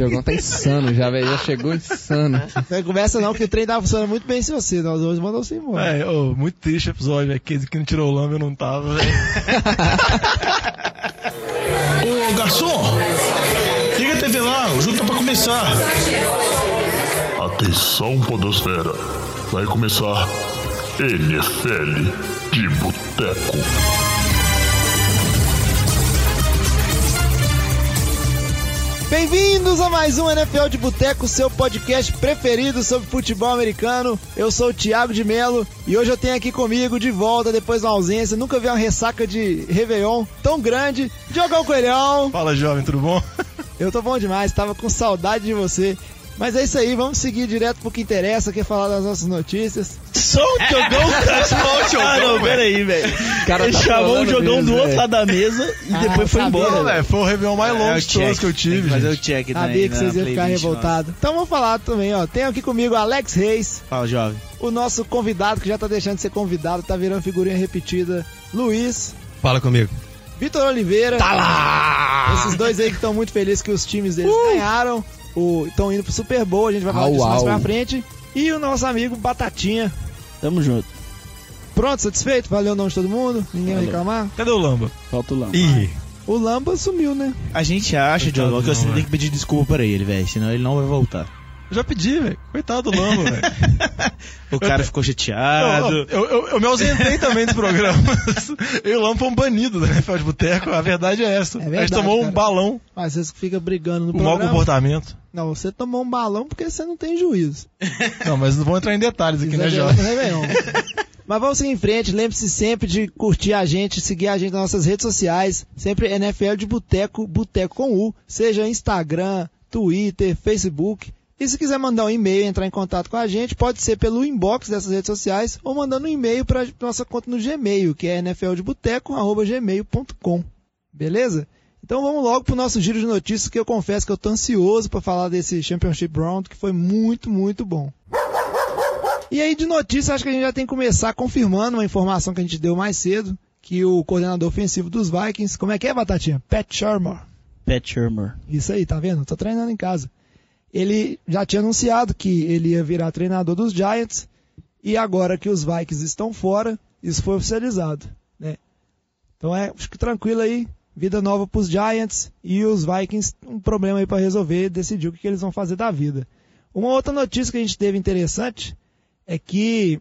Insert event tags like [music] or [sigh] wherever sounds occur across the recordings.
Diogão tá insano já, velho. Já chegou insano. Não começa não, que o trem tá funcionando muito bem sem você. Nós hoje mandamos você embora. É, ô, muito triste o episódio, velho. Que que não tirou o lama eu não tava, velho. [laughs] Ô garçom, liga a TV lá, o jogo tá pra começar. Atenção, Podosfera. Vai começar NFL de Boteco. Bem-vindos a mais um NFL de Boteco, seu podcast preferido sobre futebol americano. Eu sou o Thiago de Melo e hoje eu tenho aqui comigo, de volta depois da ausência, nunca vi uma ressaca de Réveillon tão grande, Diogão Coelhão. Fala, jovem, tudo bom? Eu tô bom demais, tava com saudade de você. Mas é isso aí, vamos seguir direto pro que interessa, que é falar das nossas notícias. Só o Diogão, cara. [laughs] Só o. Ah, não, peraí, velho. cara Ele tá chamou o Diogão mesmo, do outro lado da mesa e Ah, depois foi sabia, embora, Não, velho. velho, foi o Réveillon mais longo É de todos que eu tive, gente. o check Sabia também que vocês iam ficar revoltados. Então vamos falar também, ó. Tem aqui comigo Alex Reis. Fala, jovem. o nosso convidado que já tá deixando de ser convidado, tá virando figurinha repetida, Luiz, Fala comigo. Vitor Oliveira. Tá lá! Esses dois aí que estão muito felizes que os times deles ganharam, estão indo pro Super Bowl, a gente vai falar Au, disso mais au. pra frente. E o nosso amigo Batatinha. Tamo junto. Pronto, satisfeito? Valeu o nome de todo mundo? Ninguém vai reclamar? Cadê o Lamba? Falta o Lama. Ih, O Lamba sumiu, né? A gente acha, Diogão, que você velho. tem que pedir desculpa pra ele, velho. Senão ele não vai voltar. Eu já pedi, velho. Coitado do Lamba, velho. [laughs] O cara ficou chateado. Eu, eu, eu, eu me ausentei também dos programas. Eu [laughs] e o Lamba fomos banidos da NFL de Boteco. A verdade é essa. É a gente verdade, tomou um cara. balão, Mas vocês ficam brigando no um mau programa. comportamento. Não, você tomou um balão porque você não tem juízo. [laughs] Não, mas não vou entrar em detalhes aqui, né, Jorge? Réveillon. Mas vamos seguir em frente. Lembre-se sempre de curtir a gente, seguir a gente nas nossas redes sociais. Sempre NFL de Boteco, Boteco com U. Seja Instagram, Twitter, Facebook. E se quiser mandar um e-mail e entrar em contato com a gente, pode ser pelo inbox dessas redes sociais ou mandando um e-mail para nossa conta no Gmail, que é nfldeboteco.gmail.com. Beleza? Então vamos logo pro nosso giro de notícias, que eu confesso que eu tô ansioso para falar desse Championship Round, que foi muito, muito bom. E aí de notícia, acho que a gente já tem que começar confirmando uma informação que a gente deu mais cedo, que o coordenador ofensivo dos Vikings, como é que é, Batatinha? Pat Shermer. Pat Shermer. Isso aí, tá vendo? Tô treinando em casa. Ele já tinha anunciado que ele ia virar treinador dos Giants, e agora que os Vikings estão fora, isso foi oficializado, né? Então é, acho que tranquilo aí, vida nova pros Giants, e os Vikings, um problema aí para resolver, decidiu o que que eles vão fazer da vida. Uma outra notícia que a gente teve interessante é que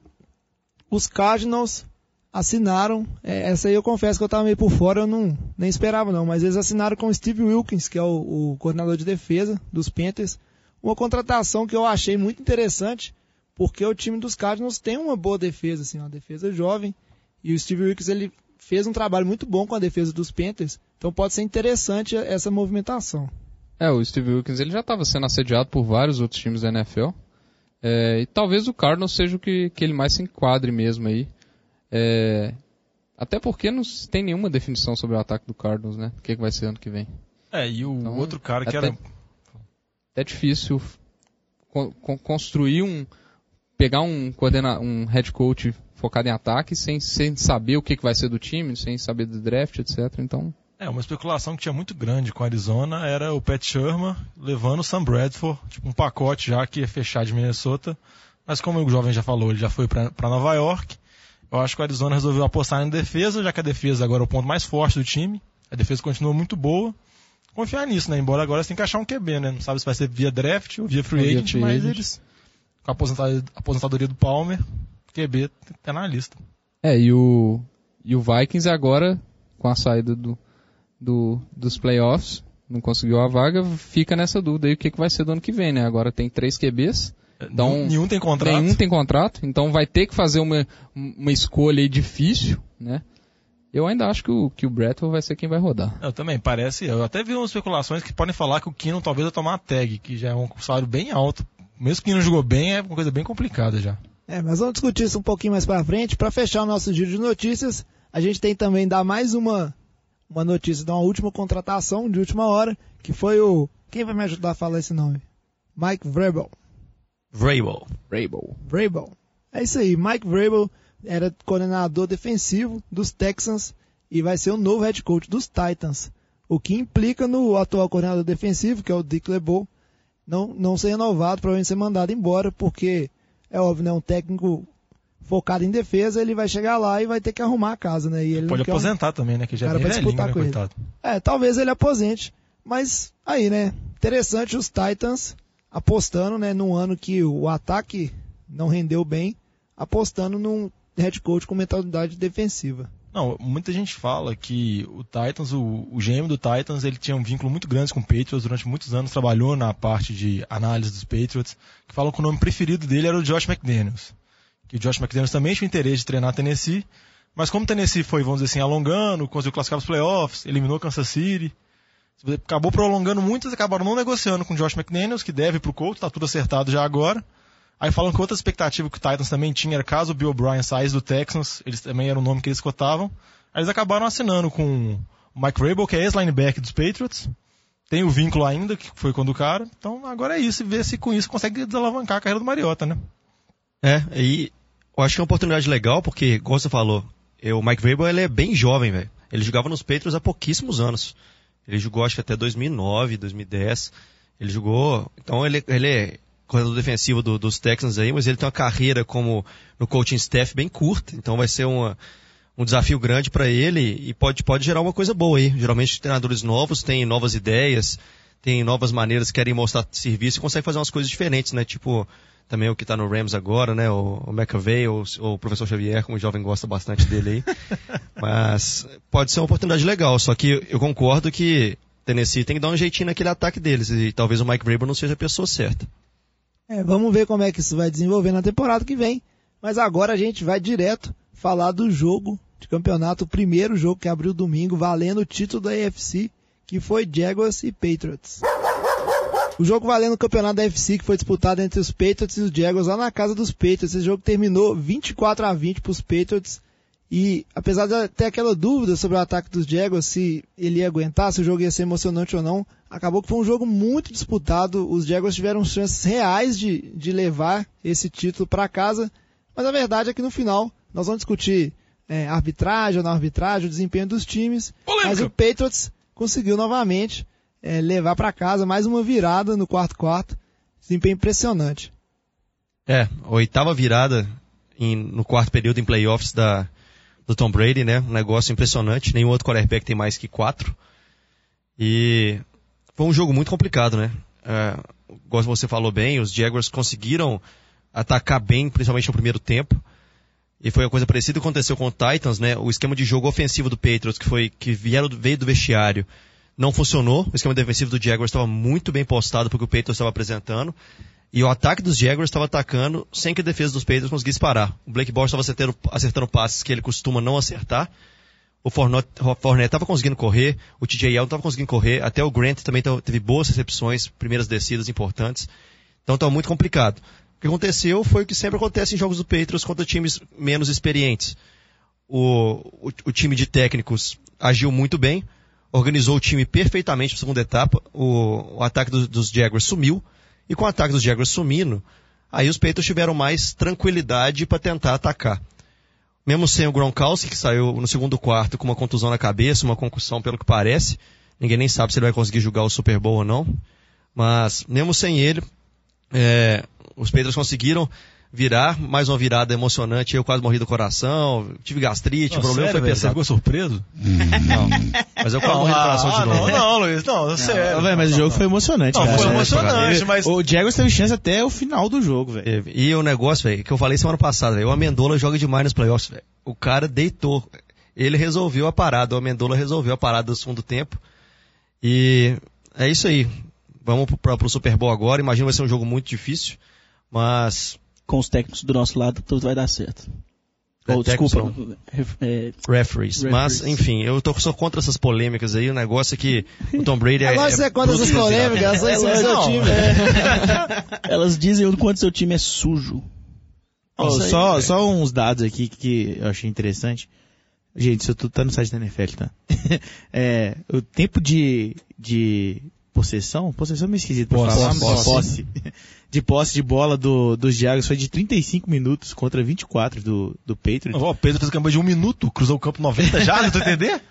os Cardinals assinaram, é, essa aí eu confesso que eu estava meio por fora, eu não nem esperava não, mas eles assinaram com o Steve Wilkins, que é o, o coordenador de defesa dos Panthers, uma contratação que eu achei muito interessante, porque o time dos Cardinals tem uma boa defesa, assim, uma defesa jovem, e o Steve Wilkins ele fez um trabalho muito bom com a defesa dos Panthers, então pode ser interessante essa movimentação. É, o Steve Wilkins ele já estava sendo assediado por vários outros times da NFL. É, e talvez o Cardinals seja o que, que ele mais se enquadre mesmo aí. É, até porque não se tem nenhuma definição sobre o ataque do Cardinals, né? O que, que vai ser ano que vem. É, e o Então, outro cara que até- era... É difícil con- con- construir um. pegar um, um head coach focado em ataque sem, sem saber o que, que vai ser do time, sem saber do draft, etc. Então. É, uma especulação que tinha muito grande com a Arizona era o Pat Shermer levando o Sam Bradford, tipo um pacote já que ia fechar de Minnesota. Mas como o jovem já falou, ele já foi para Nova York. Eu acho que o Arizona resolveu apostar em defesa, já que a defesa agora é o ponto mais forte do time. A defesa continua muito boa. Confiar nisso, né? Embora agora você tem que achar um QB, né? Não sabe se vai ser via draft ou via free Ou via agent, free mas agent. eles, com a aposentadoria, do Palmer, QB tá na lista. É, e o, e o Vikings agora, com a saída do, do, dos playoffs, não conseguiu a vaga, fica nessa dúvida aí o que, que vai ser do ano que vem, né? Agora tem três QBs, Então, nenhum, nenhum tem contrato. nenhum tem contrato, então vai ter que fazer uma, uma escolha aí difícil, né? Eu ainda acho que o, que o Bradford vai ser quem vai rodar. Eu também, parece. Eu até vi umas especulações que podem falar que o Kino talvez vai tomar a tag, que já é um salário bem alto. Mesmo que não jogou bem, é uma coisa bem complicada já. É, mas vamos discutir isso um pouquinho mais pra frente. Pra fechar o nosso giro de notícias, a gente tem também dar mais uma, uma notícia de uma última contratação de última hora, que foi o. Quem vai me ajudar a falar esse nome? Mike Vrabel. Vrabel. Rabel. Vrabel. É isso aí, Mike Vrabel era coordenador defensivo dos Texans e vai ser o novo head coach dos Titans. O que implica no atual coordenador defensivo, que é o Dick LeBeau, não, não ser renovado, provavelmente ser mandado embora, porque é óbvio, né? Um técnico focado em defesa, ele vai chegar lá e vai ter que arrumar a casa, né? E ele Pode aposentar também, né? Que já é bem velhinho, né, coitado. É, talvez ele aposente. Mas aí, né? Interessante os Titans apostando, né? Num ano que o ataque não rendeu bem, apostando num head coach com mentalidade defensiva. Não, muita gente fala que o Titans, o, o GM do Titans, ele tinha um vínculo muito grande com o Patriots, durante muitos anos trabalhou na parte de análise dos Patriots, que falam que o nome preferido dele era o Josh McDaniels. Que o Josh McDaniels também tinha interesse de treinar Tennessee, mas como o Tennessee foi, vamos dizer assim, alongando, conseguiu classificar os playoffs, eliminou Kansas City, acabou prolongando muito, eles acabaram não negociando com o Josh McDaniels, que deve pro Colts, tá tudo acertado já agora. Aí falam que outra expectativa que o Titans também tinha era caso o Bill O'Brien saísse do Texans, eles também era o nome que eles cotavam. Aí eles acabaram assinando com o Mike Rabel, que é ex-linebacker dos Patriots. Tem o vínculo ainda, que foi quando o cara. Então agora é isso, e ver se com isso consegue desalavancar a carreira do Mariota, né? É, e eu acho que é uma oportunidade legal, porque, como você falou, o Mike Vrabel ele é bem jovem, velho. Ele jogava nos Patriots há pouquíssimos anos. Ele jogou, acho que até 2009, 2010. Ele jogou. Então ele, ele é corredor defensivo do- dos Texans aí, mas ele tem uma carreira como no coaching staff bem curta. Então vai ser uma, um desafio grande para ele e pode, pode gerar uma coisa boa aí. Geralmente treinadores novos têm novas ideias, têm novas maneiras, querem mostrar serviço e conseguem fazer umas coisas diferentes, né? Tipo, também o que tá no Rams agora, né? O, o McAvey, ou, ou o professor Xavier, como o jovem gosta bastante dele aí. [laughs] Mas pode ser uma oportunidade legal, só que eu concordo que Tennessee tem que dar um jeitinho naquele ataque deles e talvez o Mike Vrabel não seja a pessoa certa. É, vamos ver como é que isso vai desenvolver na temporada que vem. Mas agora a gente vai direto falar do jogo de campeonato, o primeiro jogo que abriu domingo, valendo o título da AFC, que foi Jaguars e Patriots. O jogo valendo o campeonato da AFC, que foi disputado entre os Patriots e os Jaguars lá na casa dos Patriots. Esse jogo terminou 24 a 20 para os Patriots. E apesar de ter aquela dúvida sobre o ataque dos Jaguars, se ele ia aguentar, se o jogo ia ser emocionante ou não, acabou que foi um jogo muito disputado. Os Jaguars tiveram chances reais de, de levar esse título para casa. Mas a verdade é que no final nós vamos discutir é, arbitragem ou não arbitragem, o desempenho dos times. Mas o Patriots conseguiu novamente é, levar para casa mais uma virada no quarto quarto. Desempenho impressionante. É, a oitava virada em- no quarto período em playoffs da, do Tom Brady, né? Um negócio impressionante. Nenhum outro quarterback tem mais que quatro. E foi um jogo muito complicado, né? É, igual você falou bem, os Jaguars conseguiram atacar bem, principalmente no primeiro tempo. E foi uma coisa parecida que aconteceu com o Titans, né? O esquema de jogo ofensivo do Patriots, que foi que vieram, veio do vestiário, não funcionou. O esquema defensivo do Jaguars estava muito bem postado porque o Patriots estava apresentando. E o ataque dos Jaguars estava atacando sem que a defesa dos Patriots conseguisse parar. O Blake Bortles estava acertando, acertando passes que ele costuma não acertar. O Fournette estava conseguindo correr, o TJ Yeldon estava conseguindo correr, até o Grant também teve boas recepções, primeiras descidas importantes. Então estava muito complicado. O que aconteceu foi o que sempre acontece em jogos do Patriots contra times menos experientes. O, o, o time de técnicos agiu muito bem, organizou o time perfeitamente na segunda etapa, o, o ataque do- dos Jaguars sumiu, e com o ataque dos Jaguars sumindo, aí os Patriots tiveram mais tranquilidade para tentar atacar. Mesmo sem o Gronkowski, que saiu no segundo quarto com uma contusão na cabeça, uma concussão pelo que parece, ninguém nem sabe se ele vai conseguir jogar o Super Bowl ou não, mas mesmo sem ele, é, os Patriots conseguiram virar, mais uma virada emocionante, eu quase morri do coração, tive gastrite, o problema foi velho, Você ficou surpreso? Não, [laughs] mas eu quase morri do coração ah, de novo. não, não, Luiz, não, sério. Não, velho, mas o jogo foi emocionante, Não, cara. foi emocionante, mas- O Jaguars teve chance até o final do jogo, velho. E o negócio, velho, que eu falei semana passada, velho, o Amendola joga demais nos playoffs, velho. O cara deitou. Ele resolveu a parada, o Amendola resolveu a parada do segundo tempo. E é isso aí. Vamos pro, pro Super Bowl agora. Imagino que vai ser um jogo muito difícil, mas Com os técnicos do nosso lado, tudo vai dar certo. É, Oh, desculpa. ref- é, referees. Referees. Mas, enfim, eu tô só contra essas polêmicas aí. O negócio é que o Tom Brady é. Agora é você é contra essas polêmicas, só do É, seu não, time. [laughs] elas dizem o quanto seu time é sujo. Ó, Isso aí, só, só uns dados aqui que eu achei interessante. Gente, isso tudo tá no site da NFL, tá? [laughs] é, o tempo de, de possessão, possessão é meio esquisito pra Posse. falar, Posse. posse. De posse de bola do, dos Jaguars foi de 35 minutos contra 24 do, do Patriots. Ó, o Pedro fez a campanha de um minuto, cruzou o campo 90 [laughs] já, tu entender?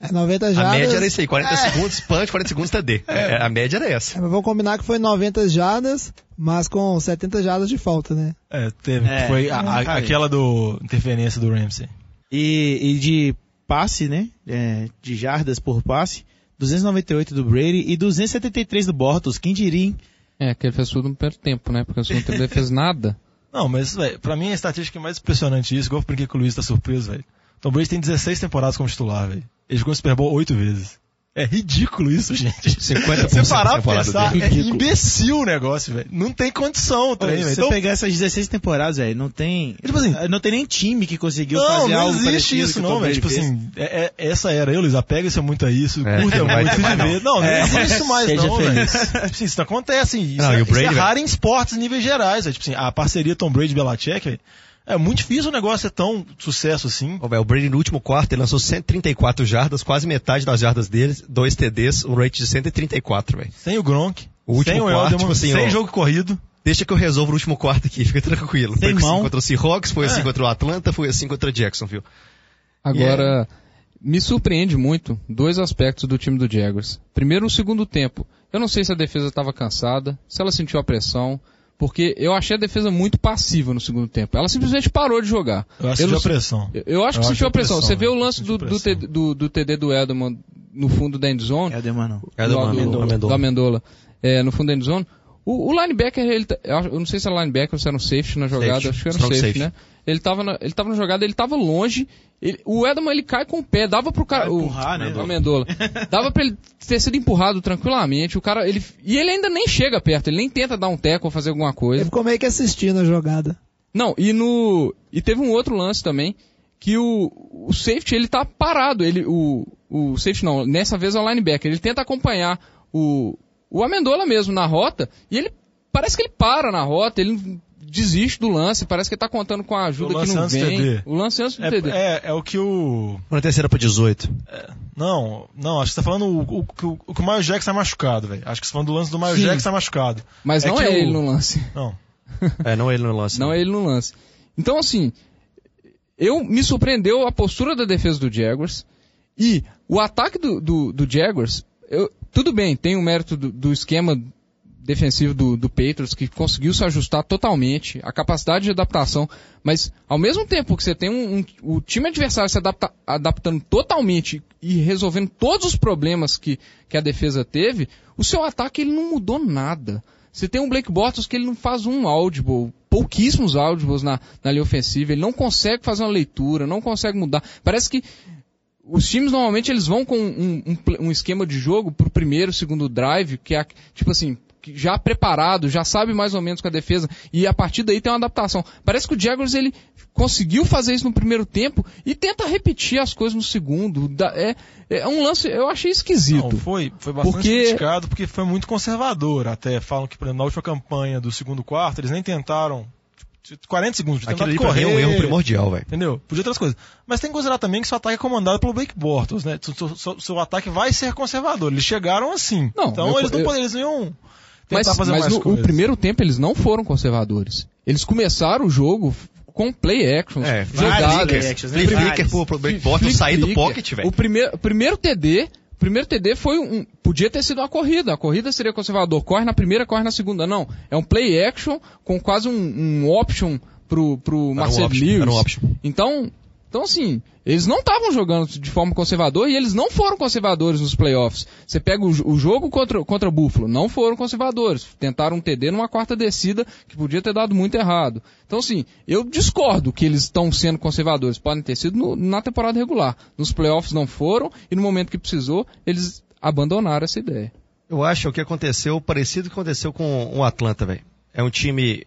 É 90 A jardas. média era isso aí, 40 segundos punch, 40 segundos TD. [laughs] É, a média era essa. É, mas vamos combinar que foi 90 jardas, mas com 70 jardas de falta, né? É, teve, É, foi a- a- aquela do interferência do Ramsey. E, e de passe, né? É, de jardas por passe, 298 do Brady e 273 do Bortles. Quem diria, hein? É, que ele fez tudo no primeiro tempo, né? Porque o segundo tempo ele fez [laughs] nada. Não, mas, velho, pra mim a estatística mais impressionante isso, igual brinquei que o Luiz tá surpreso, velho. Tom Brady tem 16 temporadas como titular, velho. Ele jogou no Super Bowl 8 vezes. É ridículo isso, [laughs] gente. 50% Você parar pra pensar, dele. é imbecil o negócio, velho. Não tem condição o trem, Se velho. você Então, pegar essas 16 temporadas, velho, não tem. Tipo assim- não tem nem time que conseguiu não, fazer não algo existe parecido isso não, velho. Tipo assim, é- é- essa era eu, Luiz, apega-se muito a isso, É, curta [laughs] não muito ter mais, de ver. Não, não É. é isso mais não, velho. [laughs] Tipo assim, isso não acontece. Isso, Não, é, o isso Brady, é velho? raro em esportes níveis gerais, velho. Tipo assim, a parceria Tom Brady-Belichick, velho, é muito difícil o negócio ser tão sucesso assim. Velho, o Brady no último quarto ele lançou 134 jardas, quase metade das jardas dele, dois TDs, um rate de 134, velho. Sem o Gronk, O último sem o quarto, Elderman, tipo assim, sem ó. jogo corrido. Deixa que eu resolvo no último quarto aqui, [laughs] fica tranquilo. Tem foi assim mão. contra o Seahawks, foi assim É. contra o Atlanta, foi assim contra o Jacksonville. Agora, me surpreende muito dois aspectos do time do Jaguars. Primeiro, o segundo tempo. Eu não sei se a defesa estava cansada, se ela sentiu a pressão, porque eu achei a defesa muito passiva no segundo tempo. Ela simplesmente parou de jogar. Eu acho que sentiu a pressão. Eu, eu acho que sentiu a pressão. pressão, Você vê o né? lance do, do, do, do TD do Edelman no fundo da endzone, Demar, não. É do do, Amendola. do, do Amendola, é, no fundo da endzone. O, o linebacker, ele, tá- eu não sei se era linebacker ou se era um safety na jogada, Safety. acho que era um safety, safety. né? Ele tava, na, ele tava na jogada, ele tava longe, ele- o Edelman ele cai com o pé, dava pro cara, Vai o, empurrar, né, o Amendola, [laughs] dava pra ele ter sido empurrado tranquilamente, o cara, ele, e ele ainda nem chega perto, ele nem tenta dar um teco ou fazer alguma Ele coisa. ficou meio que assistindo a jogada. Não, e no. E teve um outro lance também, que o, o safety ele tá parado. Ele, o, o safety não, nessa vez é o linebacker. Ele tenta acompanhar o, o Amendola mesmo na rota, e ele parece que ele para na rota, ele desiste do lance, parece que ele tá contando com a ajuda que lance não vem. TD. O lance antes do É, TD. é, é o que o. Na terceira pra 18. Não, não, acho que você tá falando o, o, o, o que o Miles Jackson tá machucado, velho. Acho que você tá falando do lance do Sim. Jackson tá machucado. Mas é não é o- ele no lance. Não. É, não ele no lance. Não é ele no lance. Então, assim, eu me surpreendeu a postura da defesa do Jaguars e o ataque do, do, do Jaguars, eu- tudo bem, tem o mérito do, do esquema defensivo do, do Patriots que conseguiu se ajustar totalmente, a capacidade de adaptação, mas ao mesmo tempo que você tem um, um- o time adversário se adapta- adaptando totalmente e resolvendo todos os problemas que, que a defesa teve, o seu ataque ele não mudou nada. Você tem um Blake Bortles que ele não faz um audible, pouquíssimos audibles na, na linha ofensiva, ele não consegue fazer uma leitura, não consegue mudar. Parece que os times normalmente eles vão com um, um um esquema de jogo pro primeiro, segundo drive, que é tipo assim, já preparado, já sabe mais ou menos com a defesa, e a partir daí tem uma adaptação. Parece que o Jaguars ele conseguiu fazer isso no primeiro tempo e tenta repetir as coisas no segundo. É, é um lance, eu achei esquisito. Não, foi, foi bastante Porque- criticado porque foi muito conservador. Até falam que, por exemplo, na última campanha do segundo quarto, eles nem tentaram. tipo, 40 segundos, de Aquilo tentar ali pra mim correr. é um erro primordial, velho. Entendeu? Podia outras coisas. Mas tem que considerar também que seu ataque é comandado pelo Blake Bortles, né? Seu, seu- seu ataque vai ser conservador. Eles chegaram assim. Não, então eu- eles não eu- poderiam, Mas, fazer mas mais no o primeiro tempo eles não foram conservadores. Eles começaram o jogo com play actions, É, jogadas. play actions, né? Flicker pro, pro Bortles Flip sair do pocket, velho. O primeiro, primeiro TD, o primeiro TD foi um, podia ter sido uma corrida. A corrida seria conservador. Corre na primeira, corre na segunda. Não. É um play action com quase um, um option pro, pro um Marcelo option, Lewis. era um option. Então, então assim, eles não estavam jogando de forma conservadora e eles não foram conservadores nos playoffs. Você pega o, o jogo contra, contra Buffalo, não foram conservadores. Tentaram um TD numa quarta descida que podia ter dado muito errado. Então, assim, eu discordo que eles estão sendo conservadores. Podem ter sido no- na temporada regular. Nos playoffs não foram e no momento que precisou, eles abandonaram essa ideia. Eu acho que aconteceu parecido o que aconteceu com o Atlanta, velho. É um time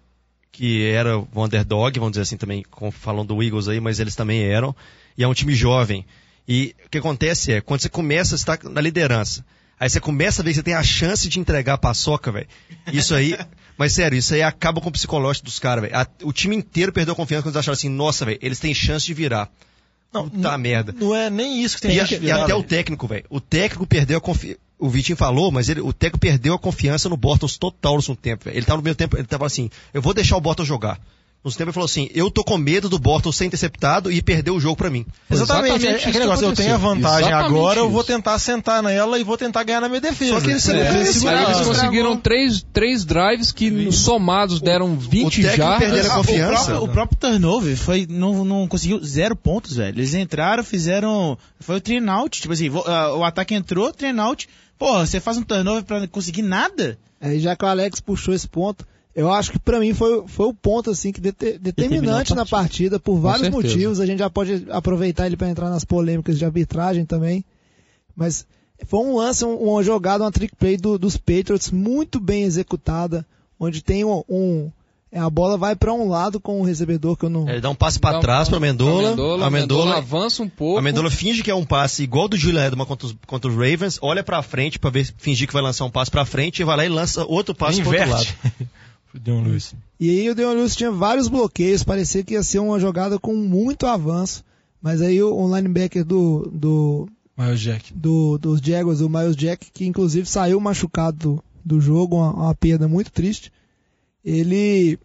que era o underdog, vamos dizer assim também, falando do Eagles aí, mas eles também eram. E é um time jovem. E o que acontece é, quando você começa a estar na liderança, aí você começa a ver que você tem a chance de entregar a paçoca, velho. Isso aí, [laughs] mas sério, isso aí acaba com o psicológico dos caras, velho. O time inteiro perdeu a confiança quando eles acharam assim, nossa, velho, eles têm chance de virar. Não, Puta não- merda. Não é nem isso que tem E, a- que e até virar, o técnico, velho. O técnico perdeu a confiança. O Vitinho falou, mas ele, o técnico perdeu a confiança no Bortles total no segundo tempo. Ele tava no meio tempo, ele tava assim, eu vou deixar o Bortles jogar. No tempo ele falou assim, eu tô com medo do Bortles ser interceptado e perder o jogo pra mim. Exatamente, Exatamente é isso aquele que negócio, eu tenho a vantagem Exatamente agora, eu vou isso. tentar sentar nela e vou tentar ganhar na minha defesa. Só que ele segurou É, eles conseguiram três, três drives que somados deram 20 técnico já. perdeu a Ah, confiança. O próprio, o próprio turnover foi, não, não conseguiu zero pontos, velho. Eles entraram, fizeram. Foi o train out. Tipo assim, ah, o ataque entrou, train out. Porra, você faz um turnover pra conseguir nada? Aí já que o Alex puxou esse ponto, eu acho que pra mim foi, foi o ponto assim que dete- determinante a na partida por vários motivos. A gente já pode aproveitar ele para entrar nas polêmicas de arbitragem também. Mas foi um lance, um- uma jogada, uma trick play do- dos Patriots muito bem executada, onde tem um, um- é, a bola vai para um lado com o recebedor que eu não Ele dá um passe pra Dá um- trás pra Amendola. Amendola, a Amendola Amendola, avança um pouco. a Amendola finge que é um passe igual do Julian Edelman contra os, contra os Ravens, olha pra frente pra ver, fingir que vai lançar um passe pra frente e vai lá e lança outro passe pro outro lado. [laughs] Deon Lewis. E aí o Deon Lewis tinha vários bloqueios, parecia que ia ser uma jogada com muito avanço. Mas aí o, o linebacker do, do, Miles Jack. do- dos Jaguars, o Miles Jack, que inclusive saiu machucado do, do jogo, uma, uma perda muito triste, ele,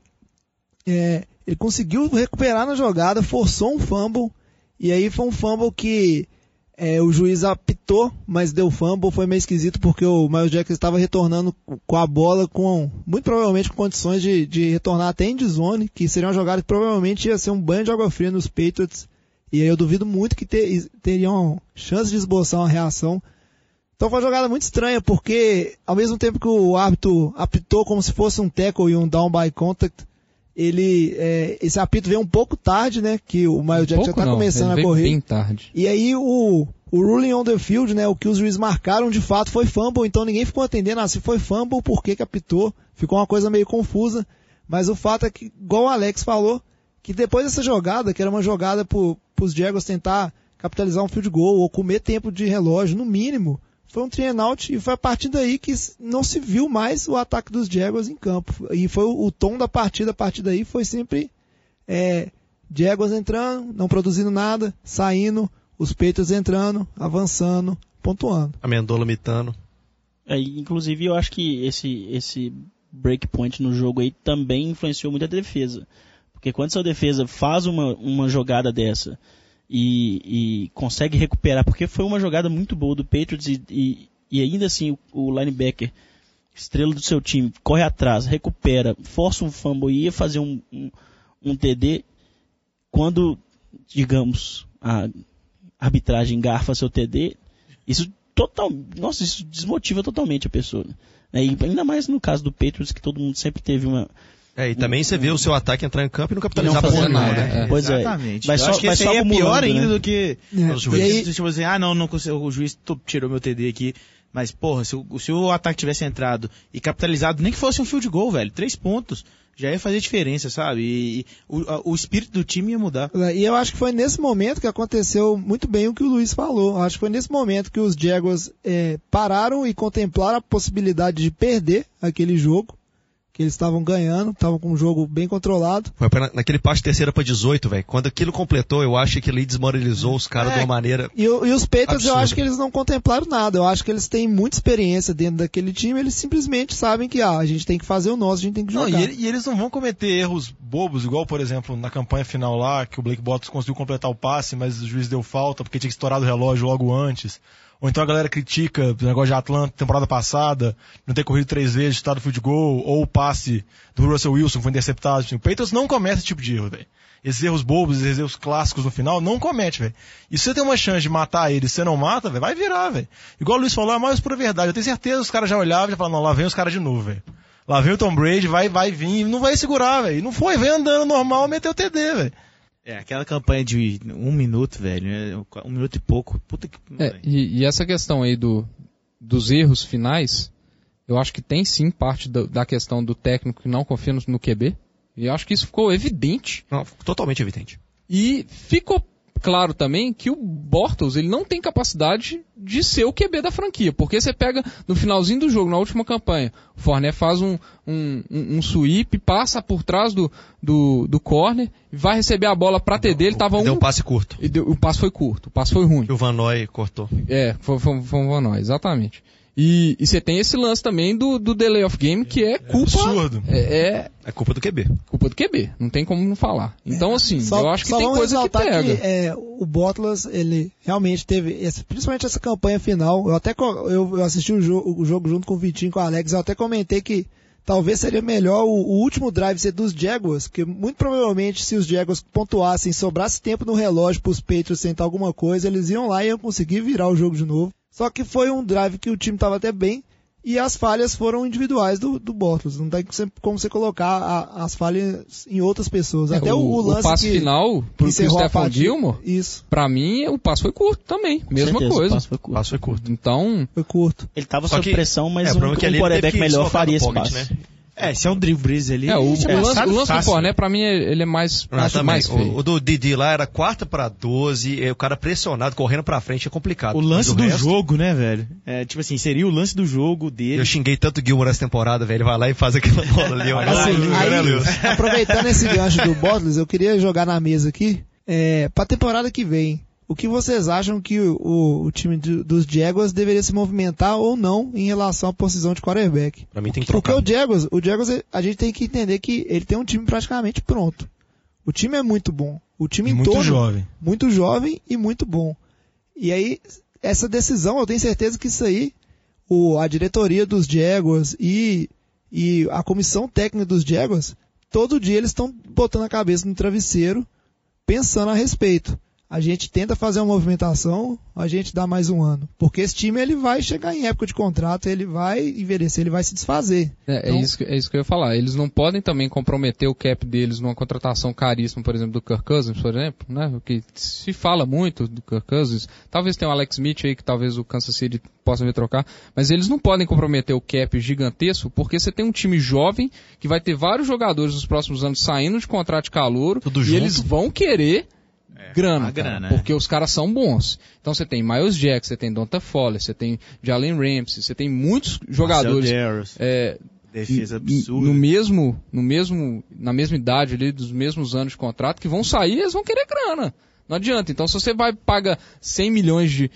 é, ele conseguiu recuperar na jogada, forçou um fumble, e aí foi um fumble que é, o juiz apitou, mas deu fumble, foi meio esquisito porque o Miles Jack estava retornando com a bola com, muito provavelmente com condições de, de retornar até em zone, que seria uma jogada que provavelmente ia ser um banho de água fria nos Patriots, e eu duvido muito que ter- teriam chance de esboçar uma reação. Então foi uma jogada muito estranha, porque ao mesmo tempo que o árbitro apitou como se fosse um tackle e um down by contact, ele, é, esse apito veio um pouco tarde, né? Que o Miles Jack já Pouco tá não, começando a correr. bem tarde. E aí o, o ruling on the field, né, o que os juízes marcaram de fato foi fumble, então ninguém ficou atendendo, ah, se foi fumble, por que que apitou? Ficou uma coisa meio confusa, mas o fato é que, igual o Alex falou, que depois dessa jogada, que era uma jogada para os Jaguars tentar capitalizar um field goal ou comer tempo de relógio, no mínimo, foi um three and out e foi a partir daí que não se viu mais o ataque dos Jaguars em campo. E foi o, o tom da partida a partir daí foi sempre é, Jaguars entrando, não produzindo nada, saindo, os Patriots entrando, avançando, pontuando. Amendola mitando. É, inclusive, eu acho que esse, esse breakpoint no jogo aí também influenciou muito a defesa. Porque quando sua defesa faz uma, uma jogada dessa e, e consegue recuperar, porque foi uma jogada muito boa do Patriots e, e, e ainda assim o, o linebacker, estrela do seu time, corre atrás, recupera, força um fumble e ia fazer um, um, um TD, quando, digamos, a arbitragem garfa seu TD, isso total, nossa, isso desmotiva totalmente a pessoa. né? E ainda mais no caso do Patriots, que todo mundo sempre teve uma. É, e também você vê o seu ataque entrar em campo e não capitalizar não pra fazer porra nada. né? É. Pois é. Exatamente. Vai Eu só- acho que vai esse só aí é pior ainda né? do que É, Os e aí, tipo assim, ah não, não consegui, o juiz tirou meu TD aqui. Mas, porra, se o, se o ataque tivesse entrado e capitalizado, nem que fosse um field goal, velho, três pontos, já ia fazer diferença, sabe? E, e o, a- o espírito do time ia mudar. e eu acho que foi nesse momento que aconteceu muito bem o que o Luiz falou. Acho que foi nesse momento que os Jaguars é, pararam e contemplaram a possibilidade de perder aquele jogo, que eles estavam ganhando, estavam com um jogo bem controlado. Foi pra- naquele passe terceira pra 18, velho. Quando aquilo completou, eu acho que ele desmoralizou os caras É. de uma maneira. E, e os Patriots eu Absurdo. acho que eles não contemplaram nada. Eu acho que eles têm muita experiência dentro daquele time. Eles simplesmente sabem que ah, a gente tem que fazer o nosso, a gente tem que Não, jogar. e, ele- e eles não vão cometer erros bobos, igual, por exemplo, na campanha final lá, que o Blake Bottas conseguiu completar o passe, mas o juiz deu falta porque tinha que estourar o relógio logo antes. Ou então a galera critica o negócio de Atlanta, temporada passada, não ter corrido três vezes, estado field goal, ou o passe do Russell Wilson foi interceptado. Assim, O Patriots não comete esse tipo de erro, velho. Esses erros bobos, esses erros clássicos no final, não comete, velho. E se você tem uma chance de matar ele e você não mata, velho, vai virar, velho. Igual o Luiz falou, é mais pura verdade. Eu tenho certeza que os caras já olhavam e já falavam, não, lá vem os caras de novo, velho. Lá vem o Tom Brady, vai, vai vir, não vai segurar, velho. Não foi, vem andando normal, meteu o TD, velho. É, aquela campanha de um minuto, velho, né? um minuto e pouco. Puta que. É, e, e essa questão aí do, dos erros finais, eu acho que tem sim parte da, da questão do técnico que não confia no, no QB. E eu acho que isso ficou evidente. Não, totalmente evidente. E ficou claro também que o Bortles ele não tem capacidade de ser o QB da franquia, porque você pega no finalzinho do jogo, na última campanha, o Fournette faz um, um, um, sweep, passa por trás do, do, do corner, vai receber a bola pra TD, ele tava Deu um... um passe curto. e deu- o passe foi curto, o passe foi ruim. Que o Van Noy cortou. É, foi, foi, foi um Van Noy, exatamente. E, e você tem esse lance também do, do delay of game, que é culpa. absurdo. É, é É culpa do QB. culpa do QB. Não tem como não falar. Então, assim, Só- eu acho que tem coisa que pega. é, o Bottas, ele realmente teve, esse- principalmente essa campanha final, eu até eu, eu assisti o jogo, o jogo junto com o Vitinho e com o Alex, eu até comentei que talvez seria melhor o, o último drive ser dos Jaguars, que muito provavelmente se os Jaguars pontuassem, sobrasse tempo no relógio para os Patriots tentar alguma coisa, eles iam lá e iam conseguir virar o jogo de novo. Só que foi um drive que o time estava até bem, e as falhas foram individuais do, do Bottas. Não tem como você colocar a- as falhas em outras pessoas. É, Até o, o lance passe que, final pro, Stefan Gilmore, Isso, pra mim, o passe foi curto também. Mesma certeza, o coisa. passe foi curto. Passo é curto. Então, foi curto. Ele tava sob pressão, mas é, o um, problema é um quarterback que melhor faria esse pocket, passe. né? É, se é um Drew Brees ali. é, o, o é, lance, sabe o lance do. Forné, pra mim, ele é mais, Ah, acho mais feio. O, o do Didi lá era quarta pra 12, e o cara pressionado, correndo pra frente, é complicado. O lance do resto, jogo, né, velho? É, tipo assim, seria o lance do jogo dele. Eu xinguei tanto o Gilmore essa temporada, velho. Ele vai lá e faz aquela bola ali. ó. Assim, né, aí, aproveitando esse gancho do Bottas, eu queria jogar na mesa aqui, é, pra temporada que vem. O que vocês acham que o, o- o time de- dos Jaguars deveria se movimentar ou não em relação à posição de quarterback? Pra mim tem que Porque trocar. o Jaguars, o Jaguars, a gente tem que entender que ele tem um time praticamente pronto. O time é muito bom. O time em Muito torno, jovem. muito jovem e muito bom. E aí, essa decisão, eu tenho certeza que isso aí, o, a diretoria dos Jaguars e, e a comissão técnica dos Jaguars, todo dia eles estão botando a cabeça no travesseiro, pensando a respeito. A gente tenta fazer uma movimentação, a gente dá mais um ano. Porque esse time ele vai chegar em época de contrato, ele vai envelhecer, ele vai se desfazer. É, é Então- isso, que- é isso que eu ia falar. Eles não podem também comprometer o cap deles numa contratação caríssima, por exemplo, do Kirk Cousins, por exemplo, né? O que se fala muito do Kirk Cousins. Talvez tenha o Alex Smith aí que talvez o Kansas City possa vir trocar, mas eles não podem comprometer o cap gigantesco porque você tem um time jovem que vai ter vários jogadores nos próximos anos saindo de contrato de calouro Tudo e junto. eles vão querer grana, a cara, grana, é. porque os caras são bons. Então você tem Miles Jack, você tem Donta Fowler, você tem Jalen Ramsey, você tem muitos jogadores é, defesa no absurda. mesmo, no mesmo, na mesma idade ali, dos mesmos anos de contrato, que vão sair, eles vão querer grana. Não adianta. Então, se você vai paga 100 milhões de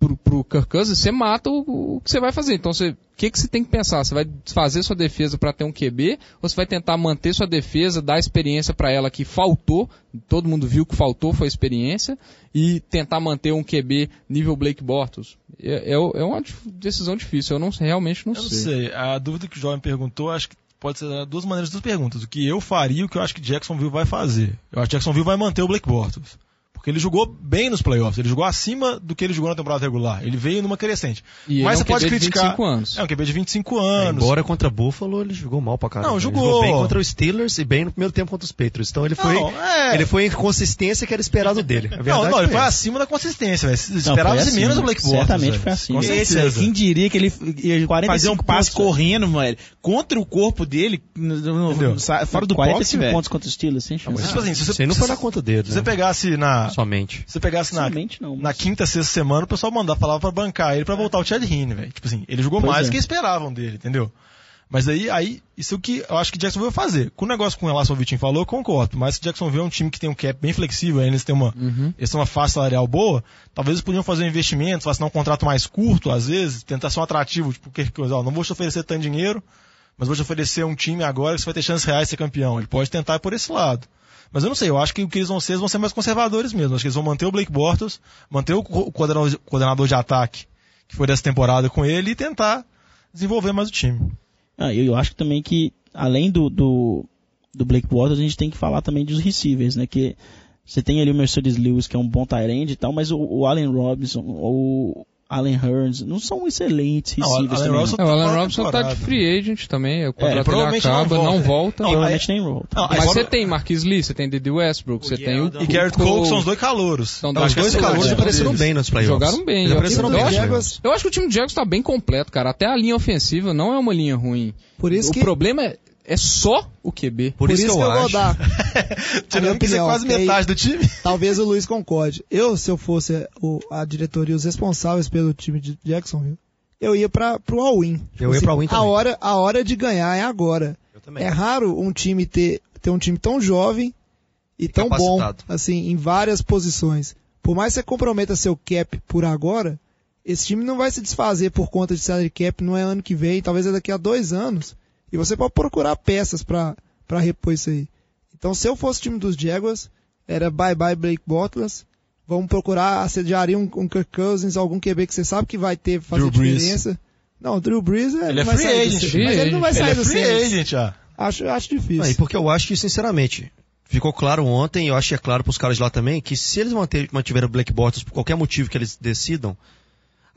pro, pro Kirk Cousins, você mata o, o que você vai fazer. Então, você, o que que você tem que pensar? Você vai fazer sua defesa para ter um QB ou você vai tentar manter sua defesa, dar experiência para ela que faltou, todo mundo viu que faltou foi experiência e tentar manter um QB nível Blake Bortles? É, é, é uma decisão difícil. Eu não realmente não Eu não sei. sei. A dúvida que o jovem perguntou, acho que pode ser duas maneiras duas perguntas. O que eu faria e o que eu acho que Jacksonville vai fazer. Eu acho que Jacksonville vai manter o Blake Bortles. Porque ele jogou bem nos playoffs, ele jogou acima do que ele jogou na temporada regular. Ele veio numa crescente. E Mas é você um pode QB de criticar. 25 anos. É um QB de 25 anos. Embora contra Buffalo ele jogou mal pra caramba. Não, Ele jogou. bem contra os Steelers e bem no primeiro tempo contra os Patriots. Então ele foi, Não, é. ele foi em consistência que era esperado dele. A Não, verdade não, ele foi foi acima da consistência, velho. Esperava-se menos acima. o Blake Bortles. Certamente velho. foi acima. Com Esse, certeza. quem diria que ele ia 45 fazer um passe pontos, correndo, velho, contra o corpo dele, no- no- fora do 45 pocket, velho. pontos contra os Steelers, sem chance. Mas, tipo assim, se você, não foi na você- conta dele, se você né? pegasse na. Somente. Se você pegasse na, Somente não, na mas- quinta, sexta semana, o pessoal mandava falar pra bancar ele pra voltar o Chad Heaney, velho. Tipo assim, ele jogou Pois mais é. do que esperavam dele, entendeu? Mas aí, aí, isso é o que eu acho que Jacksonville vai fazer. Com o negócio com relação ao Vitinho falou, eu concordo. Mas se Jacksonville é um time que tem um cap bem flexível, eles têm uma, Uhum. eles têm uma faixa salarial boa, talvez eles podiam fazer um investimento, assinar um contrato mais curto, às vezes, tentar ser um atrativo, tipo, que, ó, não vou te oferecer tanto dinheiro, mas vou te oferecer um time agora que você vai ter chances reais de ser campeão. Ele pode tentar ir por esse lado. Mas eu não sei, eu acho que o que eles vão ser, eles vão ser mais conservadores mesmo. Acho que eles vão manter o Blake Bortles, manter o co- o coordenador, de ataque, que foi dessa temporada com ele, e tentar desenvolver mais o time. Ah, eu, acho também que, além do, do, do Blake Bortles, a gente tem que falar também dos receivers, né? Que você tem ali o Mercedes Lewis, que é um bom tight end e tal, mas o, o Allen Robinson, o Allen Hearns, não são excelentes Não, receivers Allen também. Robinson- não. É, o Alan Fora Robinson tá de free agent também, o contrato dele provavelmente não acaba, não volta. volta. Não, Provavelmente nem volta. Não, Mas você tem Marquis Lee, você tem Dede Westbrook, você tem o... E Garrett Cole, que são os dois calouros. São Os dois é calouros apareceram bem nos playoffs. Jogaram bem. Eu acho que o time do Jaguars tá bem completo, cara. Até a linha ofensiva não é uma linha ruim. Por isso o que, problema é, é só o QB. Por, isso, que eu, vou acho. dar. [laughs] a minha Tirando que isso é quase aí- metade do time. [laughs] Talvez o Luiz concorde. Eu, se eu fosse o- a diretoria, os responsáveis pelo time de Jacksonville, eu ia para pro all-in. Tipo Eu ia pro all-in a também. hora, a hora de ganhar é agora. Eu também. É raro um time ter, ter um time tão jovem e tão bom, assim, em várias posições. Por mais que você comprometa seu cap por agora, esse time não vai se desfazer por conta de salary cap, não é ano que vem, talvez é daqui a dois anos. E você pode procurar peças para repor isso aí. Então, se eu fosse o time dos Jaguars, era bye bye Blake Bortles. Vamos procurar, assediaria um, um Kirk Cousins, algum QB que você sabe que vai ter, fazer Drew Brees. diferença. Não, o Drew Brees é, Ele não é vai free sair do agent. Mas ele não vai Ele sair é do free Saints. agent, já. Acho, acho difícil. Não, porque eu acho que, sinceramente, ficou claro ontem, e eu acho que é claro pros caras lá também, que se eles manter, mantiverem o Black Bortles por qualquer motivo que eles decidam,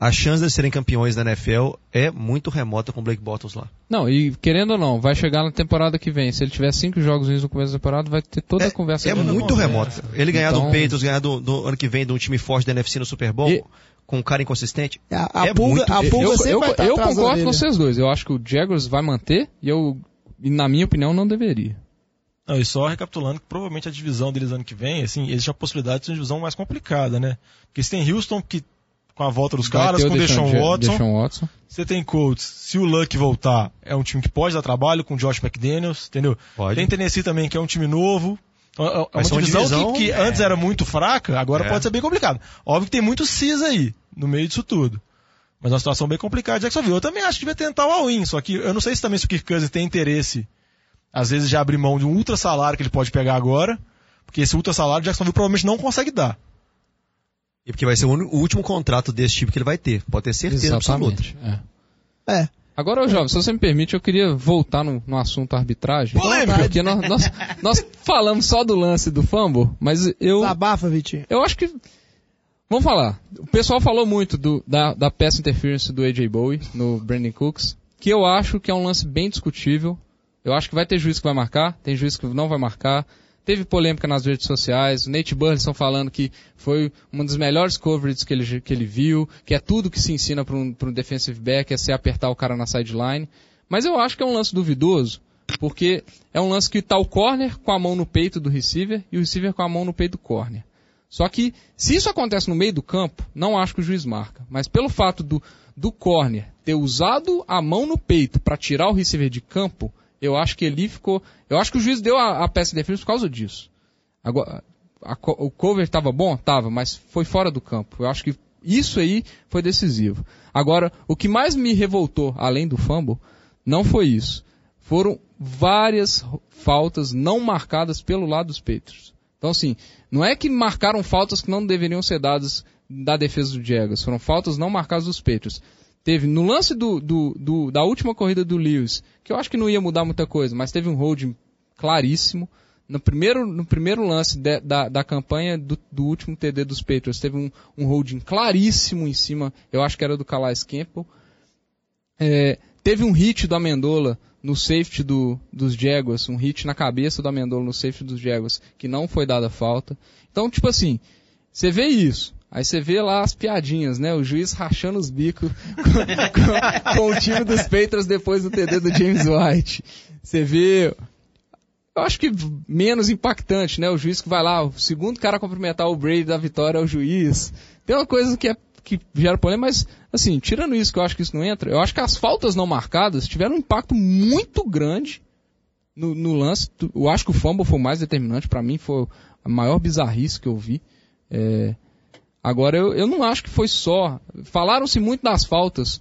a chance de serem campeões da NFL é muito remota com o Blake Bortles lá. Não, e querendo ou não, vai chegar na temporada que vem. Se ele tiver cinco jogos ruins no começo da temporada, vai ter toda a conversa. É muito remota. Ele ganhar Então- do Patriots, ganhar do, do ano que vem de um time forte da NFC no Super Bowl, E- com um cara inconsistente, A, a é pulga, muito- a Eu, pulga eu, sempre eu, vai estar eu concordo com orelha. vocês dois. Eu acho que o Jaguars vai manter e eu, e na minha opinião, não deveria. Não, e só recapitulando que provavelmente a divisão deles ano que vem, assim, existe a possibilidade de ser uma divisão mais complicada, né? Porque você tem Houston que com a volta dos caras, com o Deshaun Watson. Deshaun Watson. Você tem Colts, se o Luck voltar, é um time que pode dar trabalho com o Josh McDaniels, entendeu? Pode. Tem Tennessee também, que é um time novo. É é uma uma divisão, divisão, que, que é. antes era muito fraca, agora É. pode ser bem complicado. Óbvio que tem muito CIS aí, no meio disso tudo. Mas é uma situação bem complicada. Jacksonville, eu também acho que devia tentar o all-in, só que eu não sei se também se o Kirk Cousins tem interesse, às vezes, de abrir mão de um ultra salário que ele pode pegar agora, porque esse ultra salário o Jacksonville provavelmente não consegue dar. E porque vai ser o, último contrato desse tipo que ele vai ter. Pode ter certeza absoluta. É. É. Agora, ô, Jovem, se você me permite, eu queria voltar no, no assunto arbitragem. Polêmica. Porque nós, nós, nós falamos só do lance do fumble, mas eu, Desabafa, Vitinho. eu acho que. Vamos falar. O pessoal falou muito do, da, da pass interference do AJ Bowie no Brandon Cooks, que eu acho que é um lance bem discutível. Eu acho que vai ter juiz que vai marcar, tem juiz que não vai marcar. Teve polêmica nas redes sociais, o Nate Burleson falando que foi uma das melhores coverages que ele, que ele viu, que é tudo que se ensina para um, um defensive back, é se apertar o cara na sideline. Mas eu acho que é um lance duvidoso, porque é um lance que tá o corner com a mão no peito do receiver e o receiver com a mão no peito do corner. Só que, se isso acontece no meio do campo, não acho que o juiz marca. Mas pelo fato do, do corner ter usado a mão no peito para tirar o receiver de campo, eu acho que ele ficou. Eu acho que o juiz deu a, a peça de defesa por causa disso. Agora, a o cover estava bom? Tava, mas foi fora do campo. Eu acho que isso aí foi decisivo. Agora, o que mais me revoltou, além do fumble, não foi isso. Foram várias faltas não marcadas pelo lado dos Patriots. Então, assim, não é que marcaram faltas que não deveriam ser dadas da defesa do Jaguars. Foram faltas não marcadas dos Patriots. Teve, no lance do, do- do- da última corrida do Lewis, que eu acho que não ia mudar muita coisa, mas teve um holding claríssimo. No primeiro, no primeiro lance de- da, da campanha do, do último TD dos Patriots, teve um, um holding claríssimo em cima, eu acho que era do Calais Campbell. É, teve um hit do Amendola no safety do, dos Jaguars, um hit na cabeça do Amendola no safety dos Jaguars, que não foi dada falta. Então, tipo assim, você vê isso. Aí você vê lá as piadinhas, né? O juiz rachando os bicos [laughs] com, com- com o time dos Patriots depois do TD do James White. Você vê eu acho que menos impactante, né? O juiz que vai lá, o segundo cara a cumprimentar o Brady da vitória é o juiz. Tem uma coisa que, é, que gera polêmica, mas, assim, tirando isso, que eu acho que isso não entra, eu acho que as faltas não marcadas tiveram um impacto muito grande no, no lance. Eu acho que o fumble foi o mais determinante, pra mim foi a maior bizarrice que eu vi. É, agora, eu, eu não acho que foi só. Falaram-se muito das faltas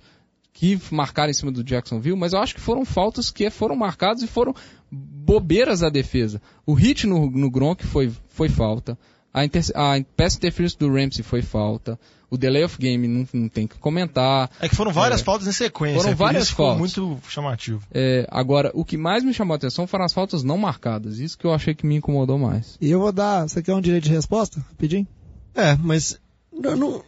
que marcaram em cima do Jacksonville, mas eu acho que foram faltas que foram marcadas e foram bobeiras da defesa. O hit no, no Gronk foi, foi falta. A, inter, a pass interference do Ramsey foi falta. O delay of game não, não tem que comentar. É que foram várias É. faltas em sequência. Foram é várias faltas. muito chamativo. É, agora, o que mais me chamou a atenção foram as faltas não marcadas. Isso que eu achei que me incomodou mais. E eu vou dar. Você quer um direito de resposta? Rapidinho? É, mas não, não,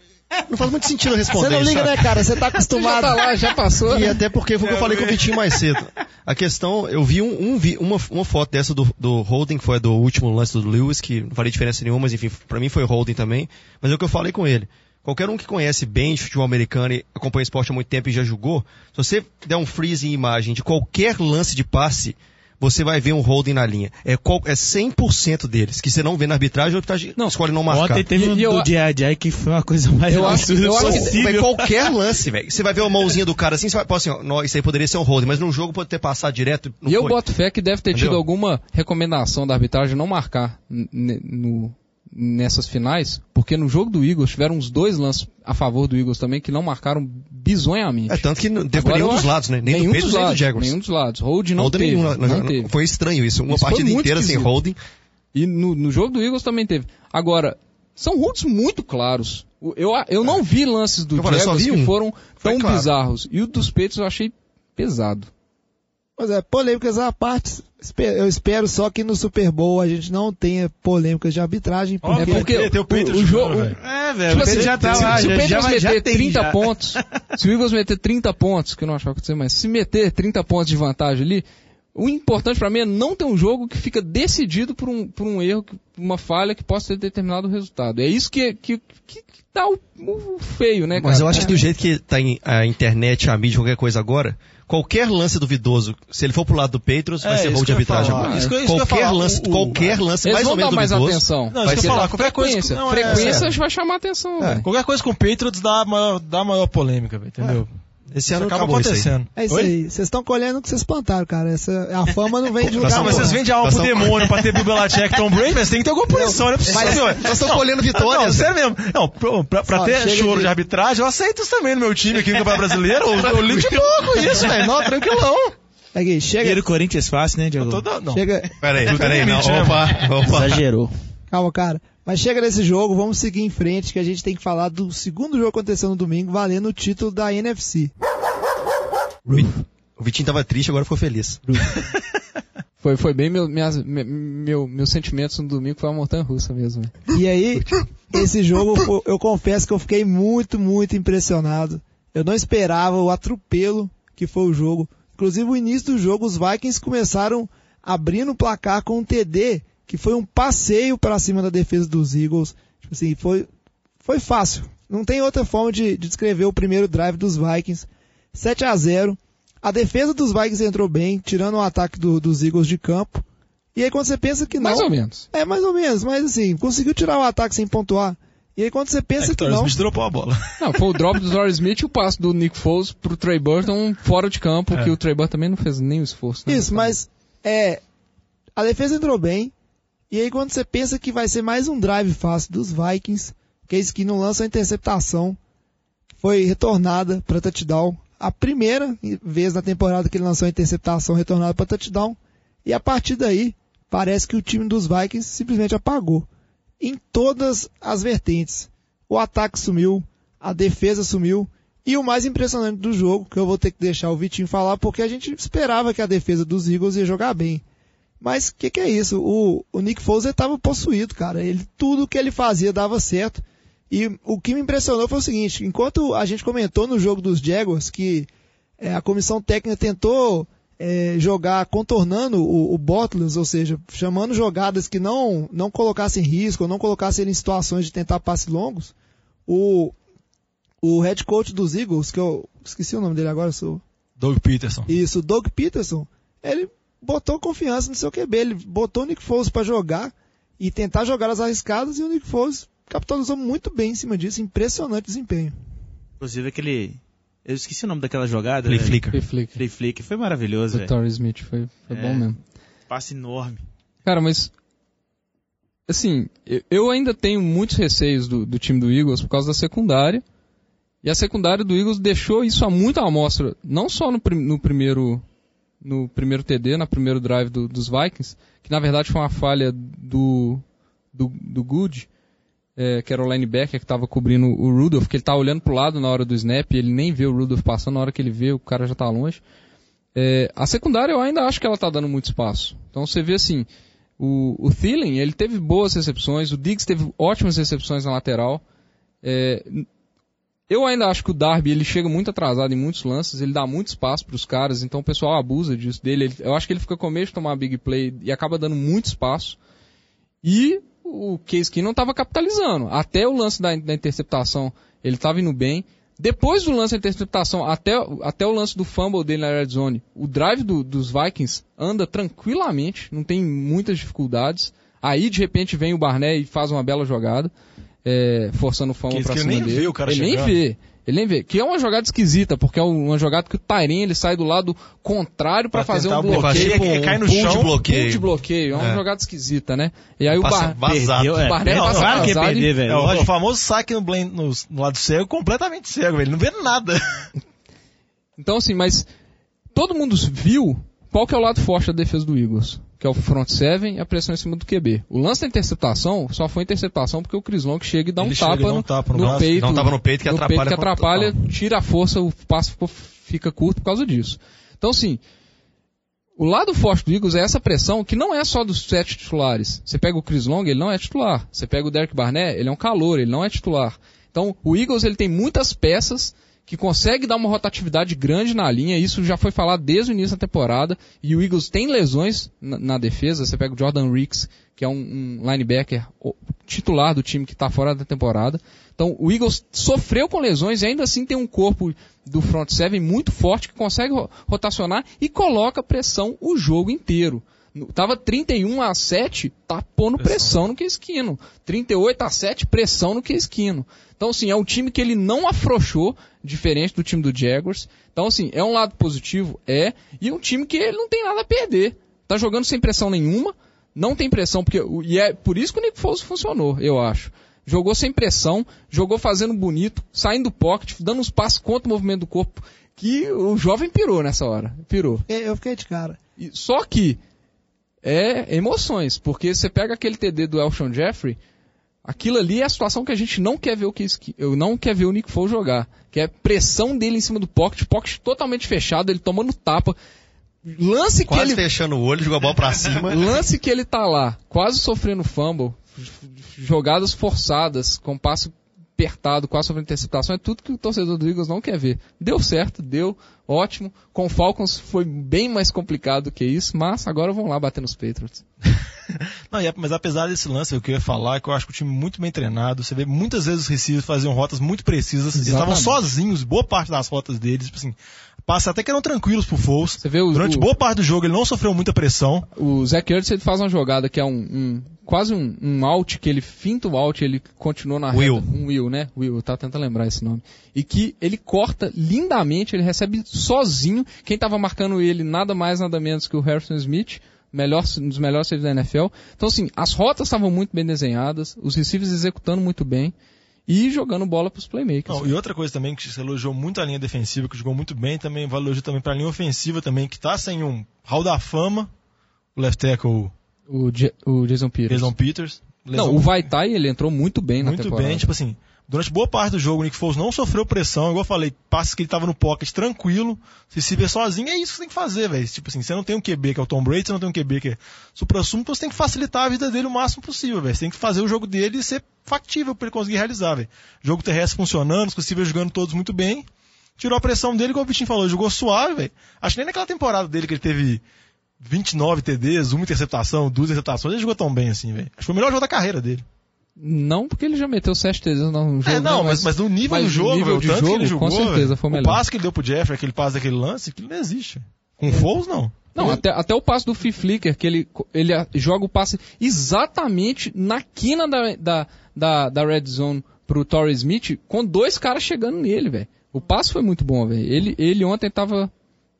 não faz muito sentido eu responder Você não liga, sabe? né, cara? Você tá Já acostumado. tá lá, já passou. E até porque foi o que eu falei com o Vitinho mais cedo. A questão, eu vi, um, um vi uma, uma foto dessa do, do Holding, que foi a do último lance do Lewis, que não faria diferença nenhuma, mas enfim, pra mim foi Holding também. Mas é o que eu falei com ele. Qualquer um que conhece bem de futebol americano e acompanha esporte há muito tempo e já jogou, se você der um freeze em imagem de qualquer lance de passe, você vai ver um holding na linha. É, qual, é 100% deles, que você não vê na arbitragem, a arbitragem Não, escolhe não marcar. Ontem teve E- um do J.I.J. que foi uma coisa mais Eu acho- eu acho que- qualquer lance, velho. Você vai ver a mãozinha do cara assim, você vai, pô, assim, ó, isso aí poderia ser um holding, mas num jogo pode ter passado direto. E eu boto fé que deve ter tido Entendeu? alguma recomendação da arbitragem não marcar no, nessas finais, porque no jogo do Eagles tiveram uns dois lances a favor do Eagles também que não marcaram bizonhamente. É tanto que não teve Agora nenhum dos lados, né? Nem nenhum do dos nem do lados, Jaguars. Nenhum dos lados. Hold não Holding teve. nenhum, não teve. Foi estranho isso. Uma Isso partida inteira sem esquisito. holding. E no, no jogo do Eagles também teve. Agora, são holds muito claros. Eu, eu não vi lances do Eu só Jaguars vi que um. foram tão claro. bizarros. E o dos Patriots eu achei pesado. Pois é, polêmicas à parte. Eu espero só que no Super Bowl a gente não tenha polêmicas de arbitragem, É porque o o- Patriots o jogando, jogo-. É, velho, Tipo o assim, já tá se, lá, se o já, Patriots já, vai- meter já tem, 30 já. pontos, se o Eagles meter 30 pontos, que eu não achava que ser, mas se meter 30 pontos de vantagem ali, o importante pra mim é não ter um jogo que fica decidido por um, por um erro, uma falha que possa ter determinado o resultado. É isso que, que, que, que dá o, o feio, né, cara? Mas eu acho que do jeito que tá a internet, a mídia, qualquer coisa agora, qualquer lance duvidoso, se ele for pro lado do Patriots, vai É, ser hold de arbitragem. Isso isso qualquer lance, O- qualquer lance Eles mais vão ou menos dar mais duvidoso. atenção. Não, vai ser falar, qualquer coisa frequência. que- não, é- frequência é. vai chamar atenção. É. Qualquer coisa com o Patriots dá maior, dá maior polêmica, velho, entendeu? Esse Isso ano acaba acabou isso aí. acontecendo. é isso Oi? aí. Vocês estão colhendo o que vocês plantaram, cara. Essa, a fama não vem de lugar Não, mas vocês vendem alma pro demônio pra ter e Tom Brady, mas tem que ter alguma punição, não é possível. Mas nós estamos colhendo Não, vitórias. sério mesmo. Não, pra, pra- pra Só, ter choro de- de... arbitragem, eu aceito isso também no meu time aqui no Campeonato Brasileiro. Eu, eu ligo de boa com isso, velho. Não, tranquilão. Aqui, chega, Primeiro Corinthians fácil, né, Diego? Toda, não. chega, Peraí, peraí, não. limite, né, Opa, opa. Exagerou. calma, cara. Mas chega desse jogo, vamos seguir em frente, que a gente tem que falar do segundo jogo que aconteceu no domingo, valendo o título da NFC. O Vitinho tava triste, agora ficou feliz. [laughs] Foi, foi bem meu, minhas, me- meu, meus sentimentos no domingo foi uma montanha russa mesmo. velho. E aí, esse jogo, eu confesso que eu fiquei muito, muito impressionado. Eu não esperava o atropelo que foi o jogo. Inclusive, o início do jogo, os Vikings começaram abrindo o placar com um TD, que foi um passeio para cima da defesa dos Eagles. Tipo assim, foi, foi fácil. Não tem outra forma de, de descrever o primeiro drive dos Vikings. 7 a 0 A defesa dos Vikings entrou bem, tirando o ataque do- dos Eagles de campo. E aí quando você pensa que não... Mais ou menos. É, mais ou menos, mas assim, conseguiu tirar o ataque sem pontuar. E aí quando você pensa É que que o não, Smith dropou a bola. [laughs] Não, foi o drop do Torrey Smith e o passo do Nick Foles pro Trey Burton fora de campo, É. que o Trey Burton também não fez nem o esforço. né? isso, mas é, a defesa entrou bem. E aí quando você pensa que vai ser mais um drive fácil dos Vikings, que isso que não lança a interceptação, foi retornada para touchdown. A primeira vez na temporada que ele lançou a interceptação retornada para touchdown. E a partir daí, parece que o time dos Vikings simplesmente apagou. Em todas as vertentes. O ataque sumiu, a defesa sumiu. E o mais impressionante do jogo, que eu vou ter que deixar o Vitinho falar, porque a gente esperava que a defesa dos Eagles ia jogar bem. Mas o que, que é isso? O, o Nick Foles estava possuído, cara. Ele, tudo que ele fazia dava certo. E o que me impressionou foi o seguinte: enquanto a gente comentou no jogo dos Jaguars que é, a comissão técnica tentou é, jogar contornando o, o Bortles, ou seja, chamando jogadas que não, não colocassem risco, ou não colocassem em situações de tentar passes longos, o, o head coach dos Eagles, que eu esqueci o nome dele agora, sou Doug Peterson. isso, Doug Peterson, ele botou confiança no seu QB, ele botou o Nick Foles para jogar e tentar jogar as arriscadas e o Nick Foles capitalizou muito bem em cima disso, impressionante desempenho. Inclusive aquele... Eu esqueci o nome daquela jogada. Flea né? Flicker. Foi flick. Flea Flick. Foi maravilhoso, velho. Torrey Smith foi, foi É. bom mesmo. Passe enorme. Cara, mas. Assim, eu- eu ainda tenho muitos receios do, do time do Eagles por causa da secundária. E a secundária do Eagles deixou isso a muita amostra, não só no, prim- no primeiro no primeiro TD, na primeiro drive do- dos Vikings, que na verdade foi uma falha do do, do Good, é, que era o linebacker que estava cobrindo o Rudolph, que ele tá olhando pro lado na hora do snap, ele nem vê o Rudolph passando, na hora que ele vê, o cara já tá longe. É, a secundária eu ainda acho que ela tá dando muito espaço. Então você vê assim, o, o Thielen, ele teve boas recepções, o Diggs teve ótimas recepções na lateral. É, eu ainda acho que o Darby ele chega muito atrasado em muitos lances, ele dá muito espaço para os caras, então o pessoal abusa disso dele. Ele- eu acho que ele fica com medo de tomar big play e acaba dando muito espaço. E o Case não estava capitalizando. Até o lance da, da interceptação, ele estava indo bem. Depois do lance da interceptação, até, até o lance do fumble dele na red zone, o drive do- dos Vikings anda tranquilamente, não tem muitas dificuldades. Aí, de repente, vem o Barnett e faz uma bela jogada, é, forçando o fumble Que- para que cima nem dele. vê o cara ele nem chegando. vê. Ele nem vê. Que é uma jogada esquisita, porque é uma jogada que o Tyren ele sai do lado contrário pra, Pra fazer um o bloqueio. bloqueio, ele cai no chão, de Pull bloqueio. de bloqueio. É uma É. jogada esquisita, né? E aí Passa o Bar... vazado. Perdeu, é. Barnett Não, passa Claro que e- perder, velho. É, o, o famoso saque no, blend, no, no lado cego, completamente cego, velho. Não vê nada. Então, assim, mas todo mundo viu qual que é o lado forte da defesa do Eagles, que é o front seven e a pressão em cima do QB. O lance da interceptação só foi interceptação porque o Chris Long chega e dá um Ele chega tapa, um no, tapa no no braço. peito. Um tapa no peito que no atrapalha peito que atrapalha, tira a força, o passo ficou- fica curto por causa disso. Então, assim, o lado forte do Eagles é essa pressão que não é só dos sete titulares. Você pega o Chris Long, ele não é titular. Você pega o Derek Barnett, ele é um calor, ele não é titular. Então, o Eagles ele tem muitas peças que consegue dar uma rotatividade grande na linha. Isso já foi falado desde o início da temporada. E o Eagles tem lesões na, na defesa. Você pega o Jordan Ricks, que é um, um linebacker titular do time que está fora da temporada. Então, o Eagles sofreu com lesões e ainda assim tem um corpo do front seven muito forte que consegue ro- rotacionar e coloca pressão o jogo inteiro. Tava 31 a 7, tá pondo pressão, no que esquino. 38 a 7, pressão no que esquino. Então, assim, é um time que ele não afrouxou, diferente do time do Jaguars. Então, assim, é um lado positivo, é. E é um time que ele não tem nada a perder. Tá jogando sem pressão nenhuma, não tem pressão, porque, e é por isso que o Nick Foles funcionou, eu acho. Jogou sem pressão, jogou fazendo bonito, saindo do pocket, dando uns passos contra o movimento do corpo, que o jovem pirou nessa hora. Pirou. É, Eu fiquei de cara. E- Só que é emoções, porque você pega aquele TD do Elshon Jeffrey, aquilo ali é a situação que a gente não quer ver o Ki- eu não quer ver o Nick Foles jogar, que é pressão dele em cima do pocket, pocket totalmente fechado, ele tomando tapa, lance que Quase ele fechando o olho, jogou a bola pra cima. [laughs] lance que ele tá lá, quase sofrendo fumble, jogadas forçadas, com passe apertado, quase sofrendo interceptação, é tudo que o torcedor do Eagles não quer ver. Deu certo, deu, ótimo. Com o Falcons foi bem mais complicado do que isso, mas agora vão lá bater nos Patriots. [laughs] Não, mas apesar desse lance, o que eu ia falar é que eu acho que o time muito bem treinado. Você vê muitas vezes os receivers faziam rotas muito precisas. Eles estavam Exatamente. sozinhos, boa parte das rotas deles. Tipo assim, passa até que eram tranquilos pro Foles. Você vê o, Durante o, boa parte do jogo ele não sofreu muita pressão. o Zach Ertz ele faz uma jogada que é um, um- quase um, um out, que ele finta o out, ele continua na Will. reta. Um Will, né? Will, eu tava tentando lembrar esse nome. E que ele corta lindamente, ele recebe sozinho. Quem tava marcando ele nada mais, nada menos que o Harrison Smith, melhor, um dos melhores safes da NFL. Então assim, as rotas estavam muito bem desenhadas, os receivers executando muito bem e jogando bola pros playmakers. Não, e outra coisa também que você elogiou muito a linha defensiva, que jogou muito bem, também elogio também pra linha ofensiva também, que tá sem um hall da fama, o left tackle O, Ja- o Jason Peters. Jason Peters. Não, lesão o Vaitai, ele entrou muito bem na muito temporada. bem, tipo assim, durante boa parte do jogo o Nick Foles não sofreu pressão, igual eu falei, passes que ele tava no pocket tranquilo, se se vê sozinho, é isso que você tem que fazer, velho. Tipo assim, você não tem um QB que é o Tom Brady, você não tem um QB que é supra-sumo, então você tem que facilitar a vida dele o máximo possível, velho. Você tem que fazer o jogo dele ser factível pra ele conseguir realizar, velho. Jogo terrestre funcionando, os receivers jogando todos muito bem, tirou a pressão dele, igual o Vitinho falou, jogou suave, velho. Acho que nem naquela temporada dele que ele teve 29 TDs, uma interceptação, duas interceptações, ele jogou tão bem assim, velho. Acho que foi o melhor jogo da carreira dele. Não, porque ele já meteu 7 TDs no jogo. É, não, mas, mas no nível mas do no jogo, nível velho, o de tanto jogo, que ele jogou, com certeza velho, foi o melhor. passe que ele deu pro Jeffrey, aquele passe daquele lance, aquilo não existe. Com Foles, não. Não, até, até o passe do Free Flicker, que ele, ele joga o passe exatamente na quina da, da, da, da red zone pro Torrey Smith, com dois caras chegando nele, velho. O passe foi muito bom, velho. Ele, ele ontem tava.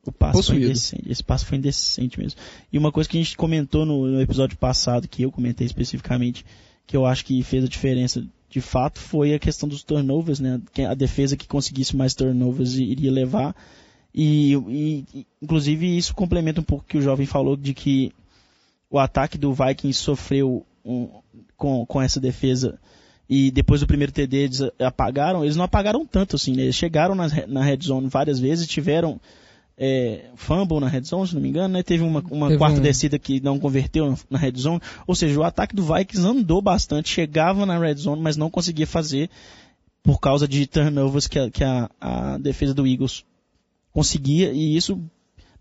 O passe foi Possuído. indecente. Esse passe foi indecente mesmo. E uma coisa que a gente comentou no, no episódio passado, que eu comentei especificamente, que eu acho que fez a diferença de fato, foi a questão dos turnovers, né? A defesa que conseguisse mais turnovers iria levar. E- e, inclusive isso complementa um pouco o que o jovem falou de que o ataque do Vikings sofreu um- com, com essa defesa e depois do primeiro TD eles apagaram, eles não apagaram tanto assim, né? Eles chegaram na, na red zone várias vezes, tiveram é, fumble na red zone, se não me engano, né? Teve uma, uma Teve quarta um- descida que não converteu na, red zone. Ou seja, o ataque do Vikings andou bastante, chegava na red zone, mas não conseguia fazer por causa de turnovers que a, que a, a defesa do Eagles conseguia, e isso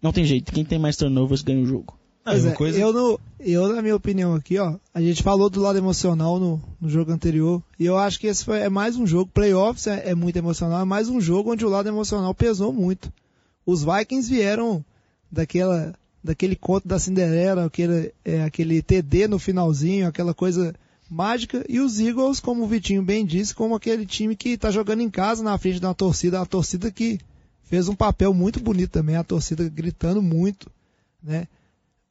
não tem jeito. Quem tem mais turnovers ganha o jogo. É, coisa- eu, no, eu, na minha opinião aqui, ó, a gente falou do lado emocional no, no jogo anterior, e eu acho que esse foi, é mais um jogo, playoffs é, é muito emocional, é mais um jogo onde o lado emocional pesou muito. Os Vikings vieram daquela, daquele conto da Cinderela, aquele, é, aquele TD no finalzinho, aquela coisa mágica. E os Eagles, como o Vitinho bem disse, como aquele time que está jogando em casa na frente de uma torcida, a torcida que fez um papel muito bonito também, a torcida gritando muito, né?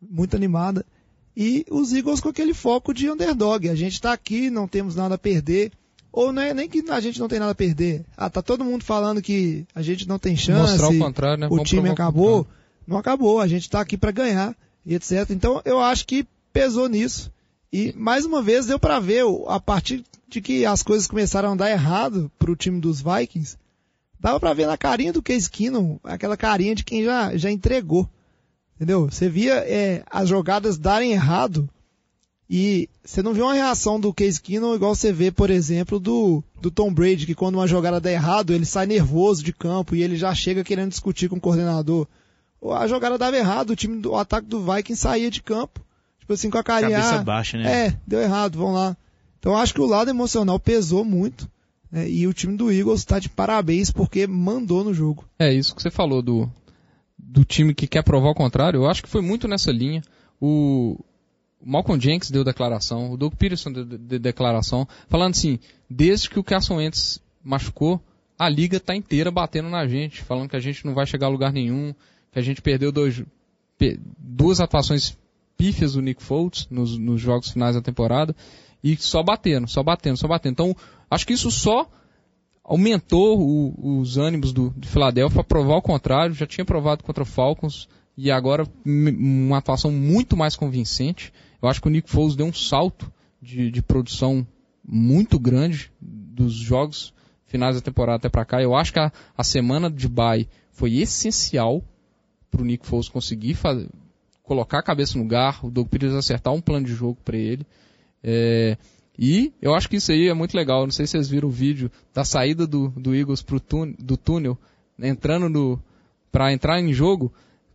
Muito animada. E os Eagles com aquele foco de underdog. A gente está aqui, não temos nada a perder. Ou não é nem que a gente não tem nada a perder. Ah, tá todo mundo falando que a gente não tem chance. Mostrar o contrário, né? O Vamos time acabou. Não acabou. A gente está aqui para ganhar e etc. Então eu acho que pesou nisso. E mais uma vez deu para ver a partir de que as coisas começaram a dar errado para o time dos Vikings. Dava para ver na carinha do Case Keenum, aquela carinha de quem já, já entregou. Entendeu? Você via é, as jogadas darem errado e você não vê uma reação do Case Keenum igual você vê, por exemplo, do, do Tom Brady, que quando uma jogada dá errado, ele sai nervoso de campo e ele já chega querendo discutir com o coordenador. Ou A jogada dava errado, o time do o ataque do Vikings saía de campo. Tipo assim, com a carinha. Cabeça ah, baixa, né? É, deu errado, vamos lá. Então acho que o lado emocional pesou muito. né, e o time do Eagles está de parabéns porque mandou no jogo. É isso que você falou do, do time que quer provar o contrário. Eu acho que foi muito nessa linha. O Malcolm Jenkins deu declaração, o Doug Peterson deu de- de- declaração, falando assim, desde que o Carson Wentz machucou, a liga tá inteira batendo na gente, falando que a gente não vai chegar a lugar nenhum, que a gente perdeu dois, pe- duas atuações pífias do Nick Foles nos, nos jogos finais da temporada, e só batendo, só batendo, só batendo. Então, acho que isso só aumentou o- os ânimos do, de Filadélfia para provar o contrário. Já tinha provado contra o Falcons e agora uma atuação muito mais convincente. Eu acho que o Nick Foles deu um salto de, de produção muito grande dos jogos finais da temporada até para cá. Eu acho que a, a semana de bye foi essencial para o Nick Foles conseguir fazer, colocar a cabeça no lugar, o Doug acertar um plano de jogo para ele. É, e eu acho que isso aí é muito legal. Não sei se vocês viram o vídeo da saída do, do Eagles pro tún- do túnel, entrando no para entrar em jogo,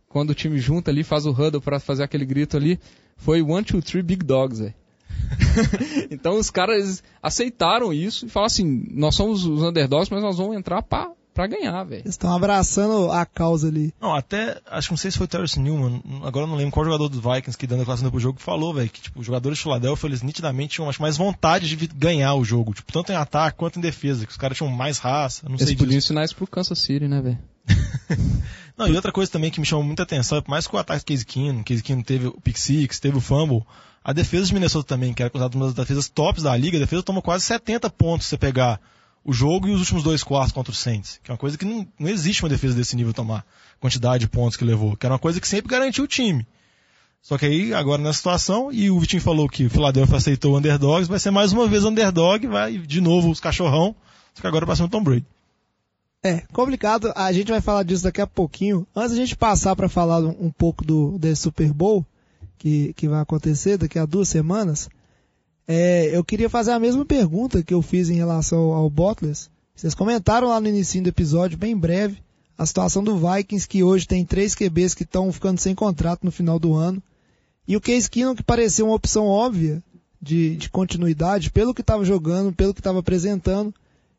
quando o time junta ali, faz o huddle para fazer aquele grito ali, foi one, two, three big dogs, velho. [laughs] então os caras aceitaram isso e falaram assim, nós somos os underdogs, mas nós vamos entrar pra, pra ganhar, velho. Eles estão abraçando a causa ali. Não, até, acho que não sei se foi o Terrence Newman, agora eu não lembro qual jogador dos Vikings que dando a classe pro jogo que falou, velho, que tipo, os jogadores de Philadelphia, eles nitidamente tinham acho, mais vontade de ganhar o jogo, tipo, tanto em ataque quanto em defesa, que os caras tinham mais raça, não sei Eles disso. podiam ensinar isso pro Kansas City, né, velho? Não, e outra coisa também que me chamou muita atenção, é por mais que o ataque do Case Keenum, Case Keenum teve o pick six, teve o fumble, a defesa de Minnesota também, que era considerada uma das defesas tops da liga, a defesa toma quase 70 pontos se você pegar o jogo e os últimos dois quartos contra o Saints, que é uma coisa que não, não existe uma defesa desse nível tomar quantidade de pontos que levou, que era uma coisa que sempre garantiu o time. Só que aí, agora nessa situação, e o Vitinho falou que o Philadelphia aceitou o underdogs, vai ser mais uma vez underdog, vai de novo os cachorrão, só que agora pra cima do Tom Brady. É, complicado. A gente vai falar disso daqui a pouquinho. Antes da gente passar para falar um, pouco do desse Super Bowl que, que vai acontecer daqui a duas semanas, é, eu queria fazer a mesma pergunta que eu fiz em relação ao Bottas. Vocês comentaram lá no início do episódio, bem breve, a situação do Vikings que hoje tem três QBs que estão ficando sem contrato no final do ano. E o Case Keenum que parecia uma opção óbvia de, de continuidade pelo que estava jogando, pelo que estava apresentando.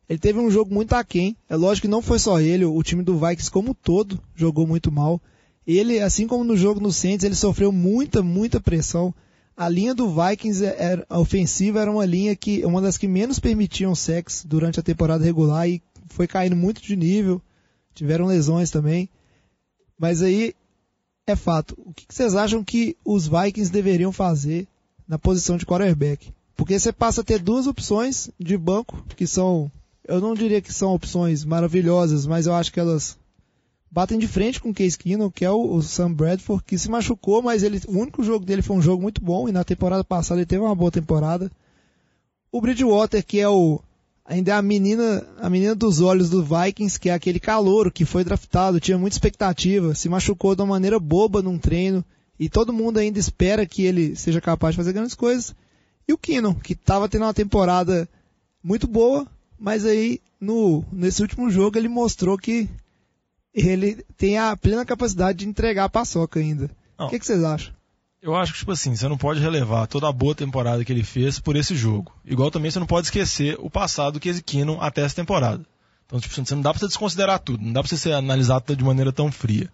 Ele teve um jogo muito aquém. É lógico que não foi só ele, o time do Vikings como todo jogou muito mal. Ele, assim como no jogo no Saints, ele sofreu muita, muita pressão. A linha do Vikings, é- era, a ofensiva, era uma linha que, uma das que menos permitiam sex durante a temporada regular e foi caindo muito de nível. Tiveram lesões também. Mas aí, é fato. O que vocês acham que os Vikings deveriam fazer na posição de quarterback? Porque você passa a ter duas opções de banco que são, eu não diria que são opções maravilhosas, mas eu acho que elas batem de frente com o Case Keenum, que é o, o Sam Bradford, que se machucou, mas ele, o único jogo dele foi um jogo muito bom e na temporada passada ele teve uma boa temporada. O Bridgewater, que é o ainda é a menina, a menina dos olhos do Vikings, que é aquele calouro que foi draftado, tinha muita expectativa, se machucou de uma maneira boba num treino e todo mundo ainda espera que ele seja capaz de fazer grandes coisas. E o Keenum, que estava tendo uma temporada muito boa, mas aí no nesse último jogo ele mostrou que ele tem a plena capacidade de entregar a paçoca ainda. O que, que vocês acham? Eu acho que, tipo assim, você não pode relevar toda a boa temporada que ele fez por esse jogo. Igual também você não pode esquecer o passado que Keenum até essa temporada. Então, tipo, você não dá pra você desconsiderar tudo, não dá pra você ser- analisar tudo de maneira tão fria.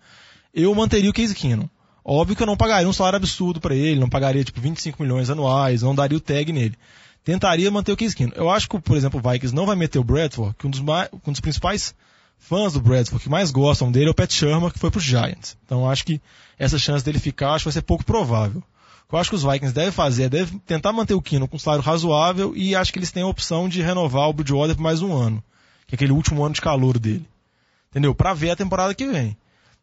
Eu manteria o Case Keenum. Óbvio que eu não pagaria um salário absurdo pra ele, não pagaria tipo 25 milhões anuais, não daria o tag nele. Tentaria manter o Case Keenum. Eu acho que, por exemplo, o Vikings não vai meter o Bradford, que um dos, um dos principais fãs do Bradford que mais gostam dele é o Pat Shermer, que foi pros Giants. Então acho que essa chance dele ficar, acho que vai ser pouco provável. O que eu acho que os Vikings devem fazer é devem tentar manter o Keenum com um salário razoável e acho que eles têm a opção de renovar o Bridgewater por mais um ano, que é aquele último ano de calor dele. Entendeu? Pra ver a temporada que vem.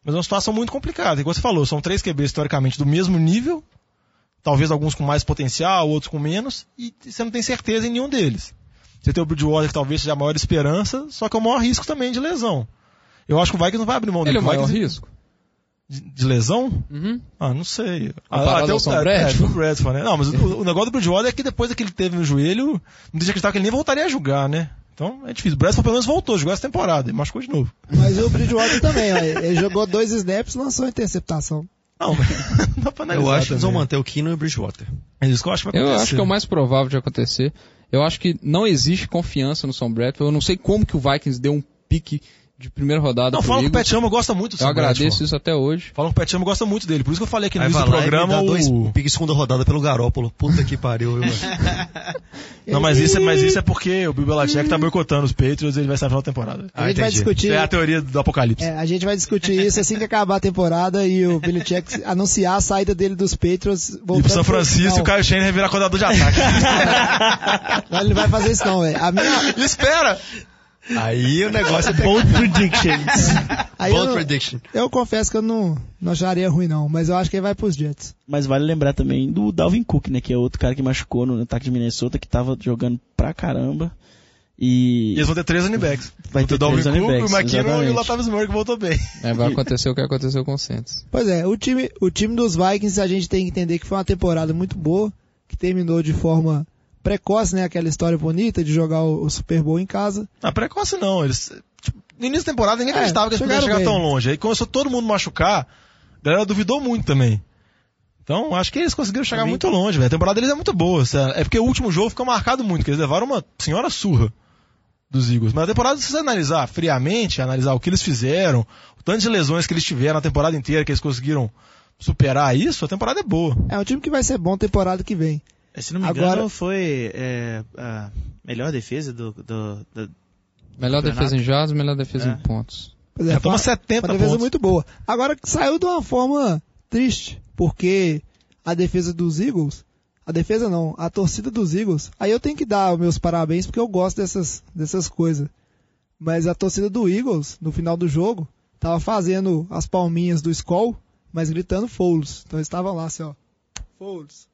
Mas é uma situação muito complicada. Igual você falou, são três QBs historicamente do mesmo nível, talvez alguns com mais potencial, outros com menos, e você não tem certeza em nenhum deles. Você tem o Bridgewater que talvez seja a maior esperança, só que é o maior risco também de lesão. Eu acho que o Vikings não vai abrir mão Ele é dele. o maior Vikings- risco? De, de lesão? Uhum. Ah, não sei. Ah, até ao o é, Bradford? é, do Bradford, né? Não, mas o, [laughs] o negócio do Bridgewater é que depois que ele teve no joelho, não deixa acreditar que ele nem voltaria a jogar, né? Então é difícil. O Bradford pelo menos voltou, jogou essa temporada, e machucou de novo. Mas o Bridgewater também, ó, ele jogou dois snaps e lançou a interceptação. Não, [laughs] dá pra analisar Eu acho que eles vão manter o Kino e o Bridgewater. É isso que eu acho que vai Eu acontecer. acho que é o mais provável de acontecer. Eu acho que não existe confiança no Sam Bradford. Eu não sei como que o Vikings deu um pique de primeira rodada Não, pro falam que o. Pat Chama gosta muito do Eu agradeço Bradford. isso até hoje. Falam que o Pat Chama gosta muito dele. Por isso que eu falei aqui no Aí início vai do programa dá dois o... pique segunda rodada pelo Garópolo. Puta que pariu, viu, mano? [laughs] Não, mas isso, é, mas isso é porque o Bill Belichick tá boicotando os Patriots e ele vai sair na final da temporada. A gente vai entendi. discutir. É a teoria do apocalipse. É, a gente vai discutir isso assim que acabar a temporada e o Belichick anunciar a saída dele dos Patriots E pro São Francisco e o Kyle Shanahan virar coordenador de ataque. [laughs] não, ele não vai fazer isso não, velho. A minha, Espera! Aí o negócio é Bold predictions. [laughs] aí eu, Bold não- prediction. eu confesso que eu não, não acharia ruim não, mas eu acho que ele vai pros Jets. Mas vale lembrar também do Dalvin Cook, né? Que é outro cara que machucou no ataque de Minnesota, que tava jogando pra caramba. E E eles vão ter três running backs. Vai ter o Dalvin Cook, o McKinnon e o. Latavius Murray que voltou bem. É, vai acontecer o que aconteceu com o Saints. Pois é, o time, o time dos Vikings a gente tem que entender que foi uma temporada muito boa, que terminou de forma precoce, né? Aquela história bonita de jogar o, o Super Bowl em casa. Ah, precoce não. Eles, tipo, no início da temporada ninguém É, acreditava que eles pudessem chegar chegaram tão bem. longe. Aí começou todo mundo machucar, a galera duvidou muito também. Então, acho que eles conseguiram chegar muito longe, velho. A temporada deles é muito boa. É porque o último jogo ficou marcado muito, que eles levaram uma senhora surra dos Eagles. Mas a temporada, se você analisar friamente, analisar o que eles fizeram, o tanto de lesões que eles tiveram na temporada inteira, que eles conseguiram superar isso, a temporada é boa. É um time que vai ser bom temporada que vem. Se não me Agora- engano, foi é, a melhor defesa do, do, do- Melhor Campeonato. defesa em jardas, melhor defesa É. em pontos. Pois é, toma uma- 70 uma defesa pontos. muito boa. Agora saiu de uma forma triste, porque a defesa dos Eagles, a defesa não, a torcida dos Eagles, aí eu tenho que dar os meus parabéns porque eu gosto dessas, dessas coisas. Mas a torcida do Eagles, no final do jogo, tava fazendo as palminhas do Skull, mas gritando Fouls. Então eles estavam lá assim, ó. Fouls,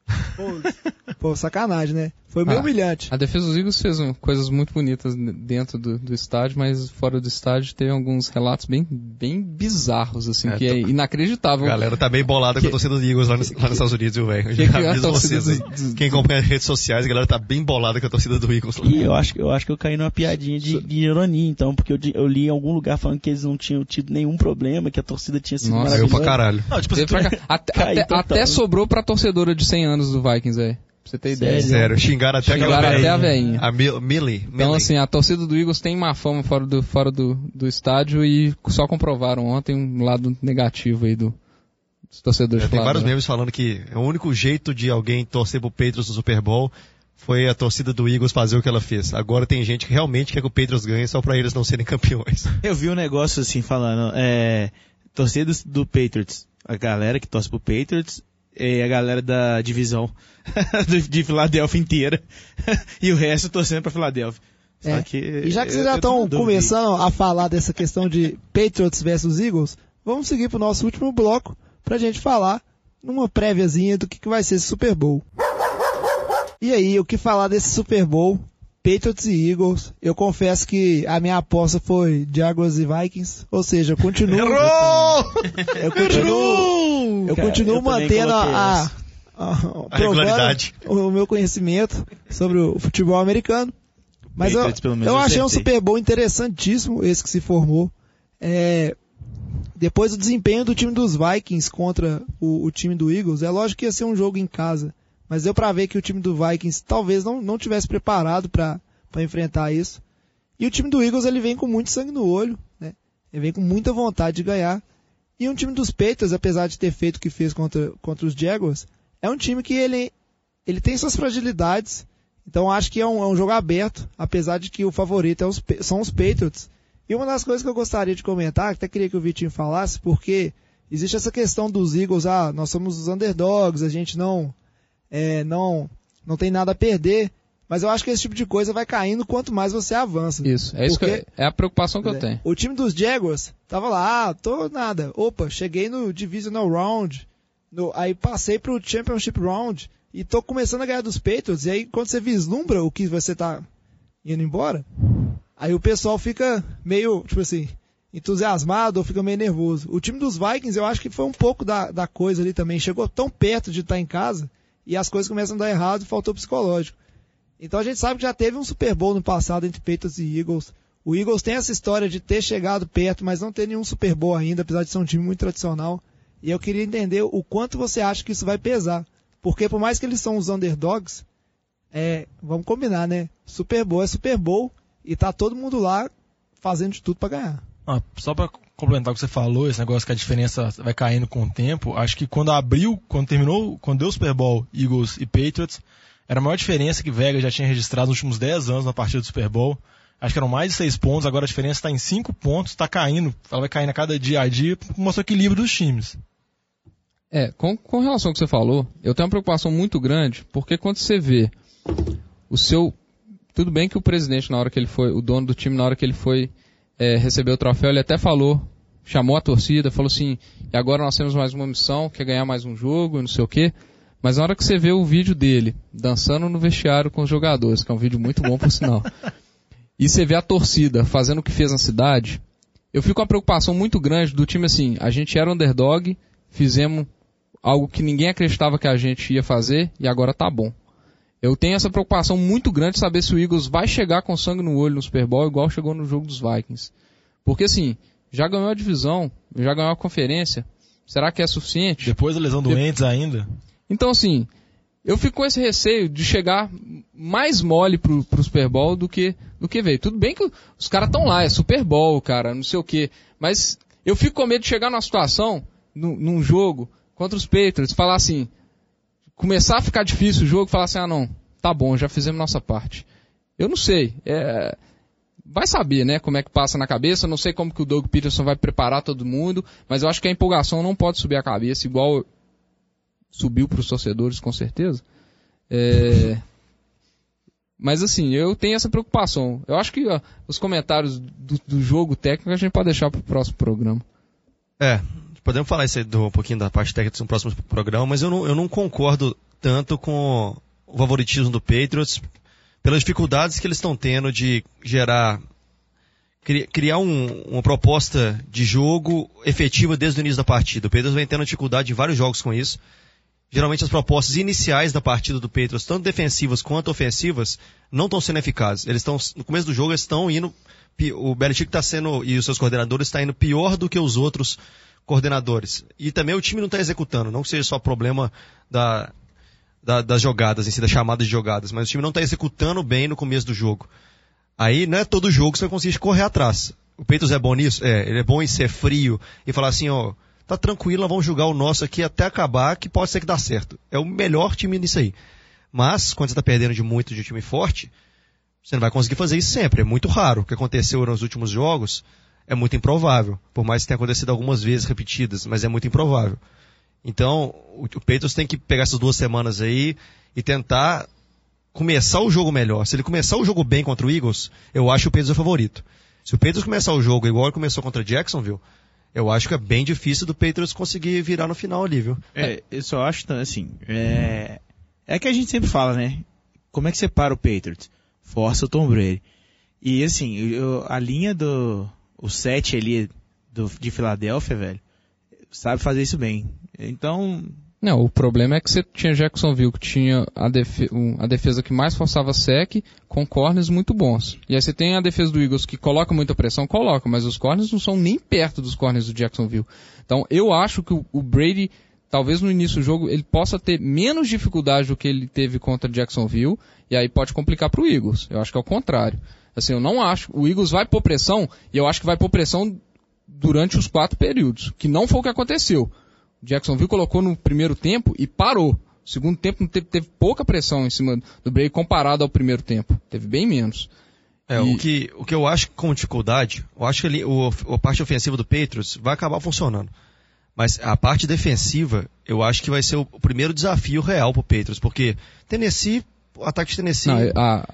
Pô, sacanagem, né? Foi meio Ah. humilhante. A defesa dos Eagles fez um, coisas muito bonitas dentro do, do estádio, mas fora do estádio teve alguns relatos bem, bem bizarros, assim, É, que tô- é inacreditável. A galera tá bem bolada com a torcida do Eagles lá, nos, lá nos Estados Unidos, viu, velho? Que que é vocês dos- dos- Quem acompanha as redes sociais, a galera tá bem bolada com a torcida do Eagles lá. E eu acho, que- eu acho que eu caí numa piadinha de, de ironia, então, porque eu, eu li em algum lugar falando que eles não tinham tido nenhum problema, que a torcida tinha sido Nossa, Eu maravilhosa. pra caralho. Não, tipo, assim, [laughs] até, até- até sobrou pra torcedora de 100 anos do Vikings, aí. Pra você ter ideia. Sério? Sério, xingaram até Xingaram aquela até a velhinha. veinha. A Mil- Millie. Então, Millie. assim, a torcida do Eagles tem má fama fora do, fora do, do estádio e só comprovaram ontem um lado negativo aí do, dos torcedores É, tem vários Philadelphia. memes falando que o único jeito de alguém torcer pro Patriots no Super Bowl foi a torcida do Eagles fazer o que ela fez. Agora tem gente que realmente quer que o Patriots ganhe só pra eles não serem [laughs] campeões. Eu vi um negócio assim falando, é, torcida do, do Patriots, a galera que torce pro Patriots e a galera da divisão [laughs] de Filadélfia inteira [laughs] e o resto torcendo pra Filadélfia. É. que E já que vocês já eu estão começando a falar dessa questão de Patriots versus Eagles, vamos seguir pro nosso último bloco pra gente falar numa préviazinha do que, que vai ser esse Super Bowl. E aí, o que falar desse Super Bowl? Patriots e Eagles. Eu confesso que a minha aposta foi Jaguars e Vikings. Ou seja, eu continuo. Errou! Eu [laughs] continuo. Eu Cara, continuo eu mantendo a, a, a- regularidade. o meu conhecimento sobre o futebol americano. Mas eu, Patriots, eu eu achei um. Super Bowl interessantíssimo, esse que se formou. É, depois do desempenho do time dos Vikings contra o, o time do Eagles, é lógico que ia ser um jogo em casa. Mas deu pra ver que o time do Vikings talvez não, não tivesse preparado pra pra enfrentar isso. E o time do Eagles ele vem com muito sangue no olho, né? Ele vem com muita vontade de ganhar. E um time dos Patriots, apesar de ter feito o que fez contra, contra os Jaguars, é um time que ele, ele tem suas fragilidades. Então acho que é um, é um jogo aberto, apesar de que o favorito é os, são os Patriots. E uma das coisas que eu gostaria de comentar, que até queria que o Vitinho falasse, porque existe essa questão dos Eagles, ah, nós somos os underdogs, a gente não, é, não, não tem nada a perder. Mas eu acho que esse tipo de coisa vai caindo quanto mais você avança. Isso, é, isso que eu, é a preocupação que eu tenho. O time dos Jaguars tava lá, ah, tô nada. Opa, cheguei no Divisional Round, no, aí passei pro Championship Round e tô começando a ganhar dos Patriots. E aí quando você vislumbra o que você tá indo embora, aí o pessoal fica meio, tipo assim, entusiasmado ou fica meio nervoso. O time dos Vikings eu acho que foi um pouco da, da coisa ali também. Chegou tão perto de estar tá em casa e as coisas começam a dar errado e faltou psicológico. Então a gente sabe que já teve um Super Bowl no passado entre Patriots e Eagles. O Eagles tem essa história de ter chegado perto, mas não ter nenhum Super Bowl ainda, apesar de ser um time muito tradicional. E eu queria entender o quanto você acha que isso vai pesar. Porque por mais que eles são os underdogs, é, vamos combinar, né? Super Bowl é Super Bowl e tá todo mundo lá fazendo de tudo para ganhar. Ah, só para complementar o que você falou, esse negócio que a diferença vai caindo com o tempo, acho que quando abriu, quando terminou, quando deu o Super Bowl, Eagles e Patriots, era a maior diferença que Vegas já tinha registrado nos últimos 10 anos na partida do Super Bowl. Acho que eram mais de 6 pontos, agora a diferença está em 5 pontos, está caindo, ela vai caindo a cada dia a dia, mostra o equilíbrio dos times. É, com, com relação ao que você falou, eu tenho uma preocupação muito grande, porque quando você vê o seu. Tudo bem que o presidente, na hora que ele foi, o dono do time, na hora que ele foi é, receber o troféu, ele até falou, chamou a torcida, falou assim, e agora nós temos mais uma missão, que é ganhar mais um jogo, não sei o quê. Mas na hora que você vê o vídeo dele dançando no vestiário com os jogadores, que é um vídeo muito bom por sinal, [laughs] e você vê a torcida fazendo o que fez na cidade, eu fico com uma preocupação muito grande do time assim, a gente era underdog, fizemos algo que ninguém acreditava que a gente ia fazer e agora tá bom. Eu tenho essa preocupação muito grande de saber se o Eagles vai chegar com sangue no olho no Super Bowl igual chegou no jogo dos Vikings. Porque assim, já ganhou a divisão, já ganhou a conferência. Será que é suficiente? Depois da lesão do Entes ainda? Então, assim, eu fico com esse receio de chegar mais mole pro, pro Super Bowl do que, do que veio. Tudo bem que os caras estão lá, é Super Bowl, cara, não sei o quê. Mas eu fico com medo de chegar numa situação, num, num jogo, contra os Patriots, falar assim, começar a ficar difícil o jogo, falar assim, ah não, tá bom, já fizemos nossa parte. Eu não sei, é, vai saber, né, como é que passa na cabeça, não sei como que o Doug Peterson vai preparar todo mundo, mas eu acho que a empolgação não pode subir a cabeça, igual subiu para os torcedores com certeza. É... Mas assim, eu tenho essa preocupação. Eu acho que ó, os comentários do, do, jogo técnico a gente pode deixar para o próximo programa. É, podemos falar isso do, um pouquinho da parte técnica no próximo programa, mas eu não, eu não concordo tanto com o favoritismo do Patriots pelas dificuldades que eles estão tendo de gerar criar um, uma proposta de jogo efetiva desde o início da partida. O Patriots vem tendo dificuldade em vários jogos com isso geralmente as propostas iniciais da partida do Patriots, tanto defensivas quanto ofensivas, não estão sendo eficazes. Eles estão, no começo do jogo, estão indo, o Belichick está sendo, e os seus coordenadores estão indo pior do que os outros coordenadores. E também o time não está executando, não que seja só problema da, da, das jogadas, em si, da chamada de jogadas, mas o time não está executando bem no começo do jogo. Aí não é todo jogo que você vai conseguir correr atrás. O Patriots é bom nisso? É, ele é bom em ser frio e falar assim, ó, tá tranquilo, vamos jogar o nosso aqui até acabar, que pode ser que dá certo. É o melhor time nisso aí. Mas, quando você tá perdendo de muito de um time forte, você não vai conseguir fazer isso sempre. É muito raro. O que aconteceu nos últimos jogos é muito improvável. Por mais que tenha acontecido algumas vezes repetidas, mas é muito improvável. Então, o, o tem que pegar essas duas semanas aí e tentar começar o jogo melhor. Se ele começar o jogo bem contra o Eagles, eu acho o Peitos o favorito. Se o Peitos começar o jogo igual ele começou contra Jacksonville, eu acho que é bem difícil do Patriots conseguir virar no final ali, viu? É, eu só acho, assim, é, é que a gente sempre fala, né? Como é que separa o Patriots? Força o Tom Brady. E assim, eu, a linha do, o 7 ali do, de Filadélfia, velho, sabe fazer isso bem. Então, não, o problema é que você tinha Jacksonville que tinha a, a defesa que mais forçava sec com corners muito bons. E aí você tem a defesa do Eagles que coloca muita pressão, coloca, mas os corners não são nem perto dos corners do Jacksonville. Então eu acho que o, o Brady, talvez no início do jogo, ele possa ter menos dificuldade do que ele teve contra Jacksonville, e aí pode complicar para o Eagles. Eu acho que é o contrário. Assim, eu não acho. O Eagles vai pôr pressão, e eu acho que vai pôr pressão durante os quatro períodos, que não foi o que aconteceu. Jacksonville colocou no primeiro tempo e parou. O segundo tempo teve, teve pouca pressão em cima do Brady comparado ao primeiro tempo. Teve bem menos. É, E- o, que, o que eu acho com dificuldade, eu acho que ali, o, a parte ofensiva do Patriots vai acabar funcionando. Mas a parte defensiva, eu acho que vai ser o, o primeiro desafio real pro Patriots, porque Tennessee, o ataque de Tennessee, Não, a-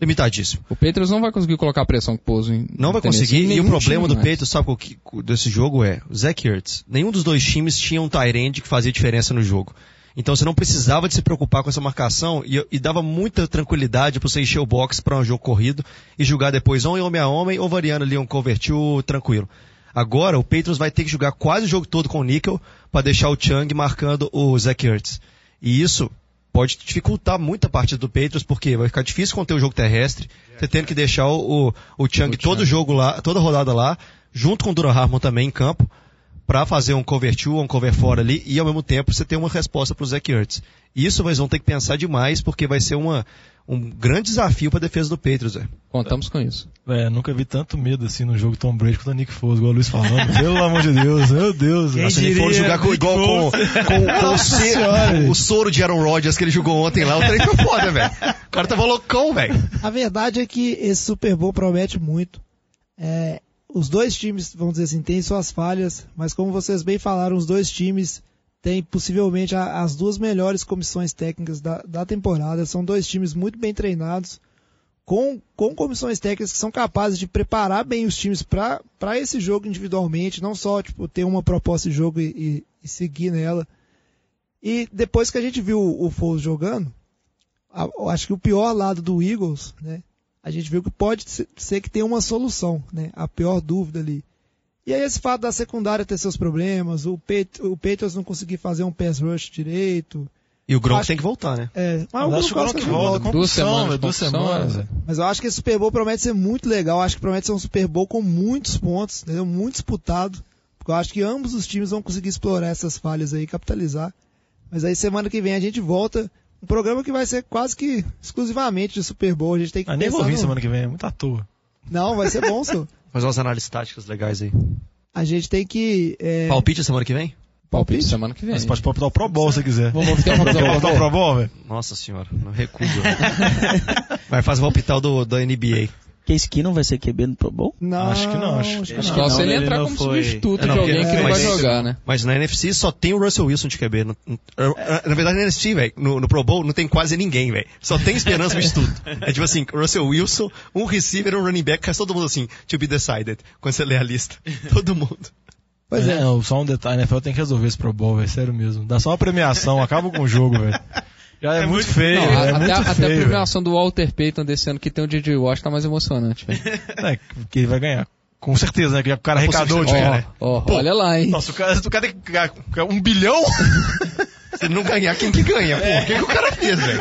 limitadíssimo. o Patriots não vai conseguir colocar a pressão que pôs em Não vai Tennessee, conseguir, e o problema do mais. Patriots, sabe o que desse jogo é? O Zach Ertz. Nenhum dos dois times tinha um end que fazia diferença no jogo. Então você não precisava de se preocupar com essa marcação e, e dava muita tranquilidade para você encher o box para um jogo corrido e jogar depois ou em homem a homem ou variando ali um cover two tranquilo. Agora o Patriots vai ter que jogar quase o jogo todo com o níquel para deixar o Chung marcando o Zach Ertz. E isso pode dificultar muito a partida do Patriots porque vai ficar difícil conter o jogo terrestre, você tendo que deixar o, o, o Chung todo jogo lá, toda rodada lá, junto com o Duran Harmon também em campo, para fazer um cover two, um cover fora ali, e ao mesmo tempo você ter uma resposta pro Zach Ertz. Isso eles vão ter que pensar demais, porque vai ser uma, um grande desafio para a defesa do Patriots. velho. Contamos com isso. É, nunca vi tanto medo assim no jogo Tom Brady contra o Nick Foles, igual o Luiz falando. [laughs] Pelo amor de Deus, meu Deus. Quem Se ele for jogar com, igual com, com, com o, o soro de Aaron Rodgers que ele jogou ontem lá, o trem foi foda, velho. O cara tava loucão, velho. A verdade é que esse Super Bowl promete muito. É, os dois times, vamos dizer assim, têm suas falhas, mas como vocês bem falaram, os dois times têm possivelmente as duas melhores comissões técnicas da, da temporada. São dois times muito bem treinados, com, com comissões técnicas que são capazes de preparar bem os times para esse jogo individualmente, não só tipo, ter uma proposta de jogo e, e- e seguir nela. E depois que a gente viu o Foles jogando, a- acho que o pior lado do Eagles, né? A gente viu que pode ser- que tem uma solução, né? A pior dúvida ali. E aí esse fato da secundária ter seus problemas, o, Pat- o Patriots não conseguir fazer um pass rush direito. E o Gronk Acho- tem que voltar, né? É, mas, o Mas acho que o Gronk não volta. Duas semanas, duas semanas. é. Mas eu acho que esse Super Bowl promete ser muito legal. Eu acho que promete ser um Super Bowl com muitos pontos, entendeu? Muito disputado. Porque eu acho que ambos os times vão conseguir explorar essas falhas aí, capitalizar. Mas aí semana que vem a gente volta. Um programa que vai ser quase que exclusivamente de Super Bowl. A gente tem que Ah, nem vou vir no- semana que vem, é muito à toa. Não, vai ser bom, senhor. [laughs] Fazer umas análises táticas legais aí. A gente tem que. É... Palpite semana que vem? Palpite semana que vem. Mas pode palpitar o Pro Bowl se quiser. Vamos palpitar o Pro Bowl, velho? Nossa senhora, não recuso. [laughs] Vai fazer o palpital do, da NBA. Case Keenum vai ser QB no Pro Bowl? Não, Acho que não, acho- que acho não. Só Não, se ele ele entrar não como foi- substituto É, não, de alguém porque- que não vai mas- jogar, né? Mas na NFC só tem o Russell Wilson de QB. No- no- Na verdade, na NFC, velho, no, no Pro Bowl não tem quase ninguém, velho. Só tem esperança substituto. É tipo assim, Russell Wilson, um receiver, um running back, faz todo mundo assim, to be decided, quando você lê a lista. [laughs] Todo mundo. Pois é. Não, só um detalhe, a NFL tem que resolver esse Pro Bowl, velho, sério mesmo. Dá só uma premiação, acaba com o jogo, velho. Já é, muito feio, Não, é a- até, muito até a feio. velho. premiação do Walter Payton desse ano que tem o DJ Watt tá mais emocionante, velho. É, que ele vai ganhar. Com certeza, né? Que o cara arrecadou o dinheiro, né? Ó, ó, olha lá, hein? Nossa, o cara, o cara tem que ganhar um bilhão? [laughs] Se não ganhar, quem que ganha? Pô, o que, que o cara fez, velho?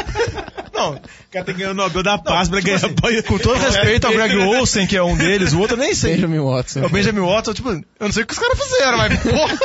Não, O cara tem que ganhar o Nobel da Paz pra ganhar apoio. com todo respeito ao Greg [laughs] Olsen, que é um deles, o outro eu nem sei. Benjamin Watson. É o Benjamin Watson, tipo, eu não sei o que os caras fizeram, mas porra.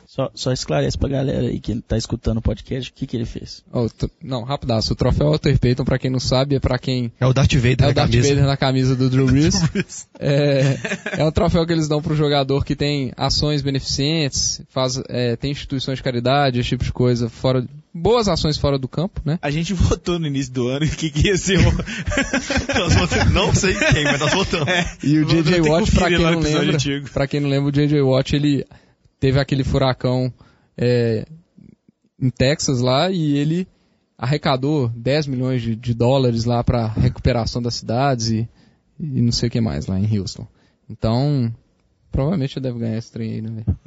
[laughs] Só, só esclarece pra galera aí que tá escutando o podcast o que, que ele fez. Ó, o tro- não, rapidaço. O troféu Walter Payton, pra quem não sabe, é pra quem É o Darth Vader é na o Darth camisa. Vader na camisa do Drew [laughs] Brees. É, é um troféu que eles dão pro jogador que tem ações beneficentes, faz, é, tem instituições de caridade, esse tipo de coisa, fora, boas ações fora do campo, né? A gente [laughs] votou no início do ano que, que ia ser o. [laughs] Nós votamos- não sei quem, mas nós votamos. E o J.J. Watt, pra quem não o lembra, antigo. pra quem não lembra, o J.J. Watt, ele teve aquele furacão é, em Texas lá e ele arrecadou 10 milhões de, de dólares lá pra recuperação das cidades e, e não sei o que mais lá em Houston. Então, provavelmente ele deve ganhar esse trem aí, né, velho?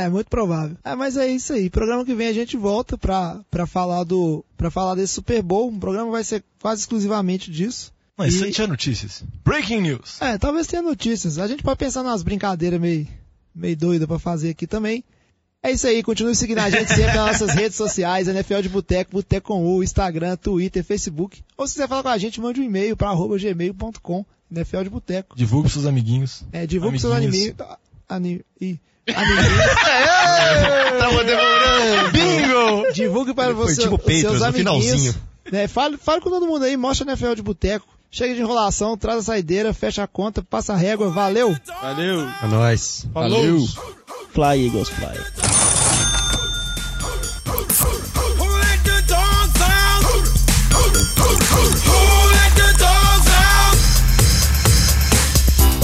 É muito provável. É, mas é isso aí. Programa que vem a gente volta pra, pra falar do para falar desse Super Bowl. O programa vai ser quase exclusivamente disso. Mas E- tinha notícias. Breaking news. É, talvez tenha notícias. A gente pode pensar nas brincadeiras meio, meio doida pra fazer aqui também. É isso aí, continue seguindo a gente sempre nas nossas redes sociais, NFL de Boteco, Boteco com U, Instagram, Twitter, Facebook. Ou se quiser falar com a gente, mande um e-mail para arroba gmail.com, NFL de Boteco. Divulgue pros seus amiguinhos. É, divulgue seus Amiguinhos. animinhos. Ani, ih, amiguinhos. [laughs] Tava demorando. Bingo! Divulgue para Foi você, tipo seus Patriots, no amiguinhos. finalzinho. Né, fale, fale com todo mundo aí, mostra a NFL de Boteco. Chega de enrolação, traz a saideira, fecha a conta, passa a régua, valeu! Valeu. É nóis. Valeu. Fly, Eagles, fly.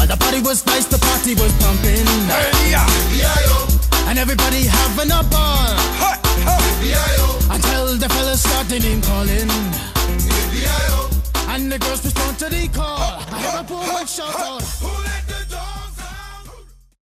Well, the party was nice, the party was pumping. And everybody having a ball. Until the fellas started name calling. And the girls respond to the call. I hear a poor shout out.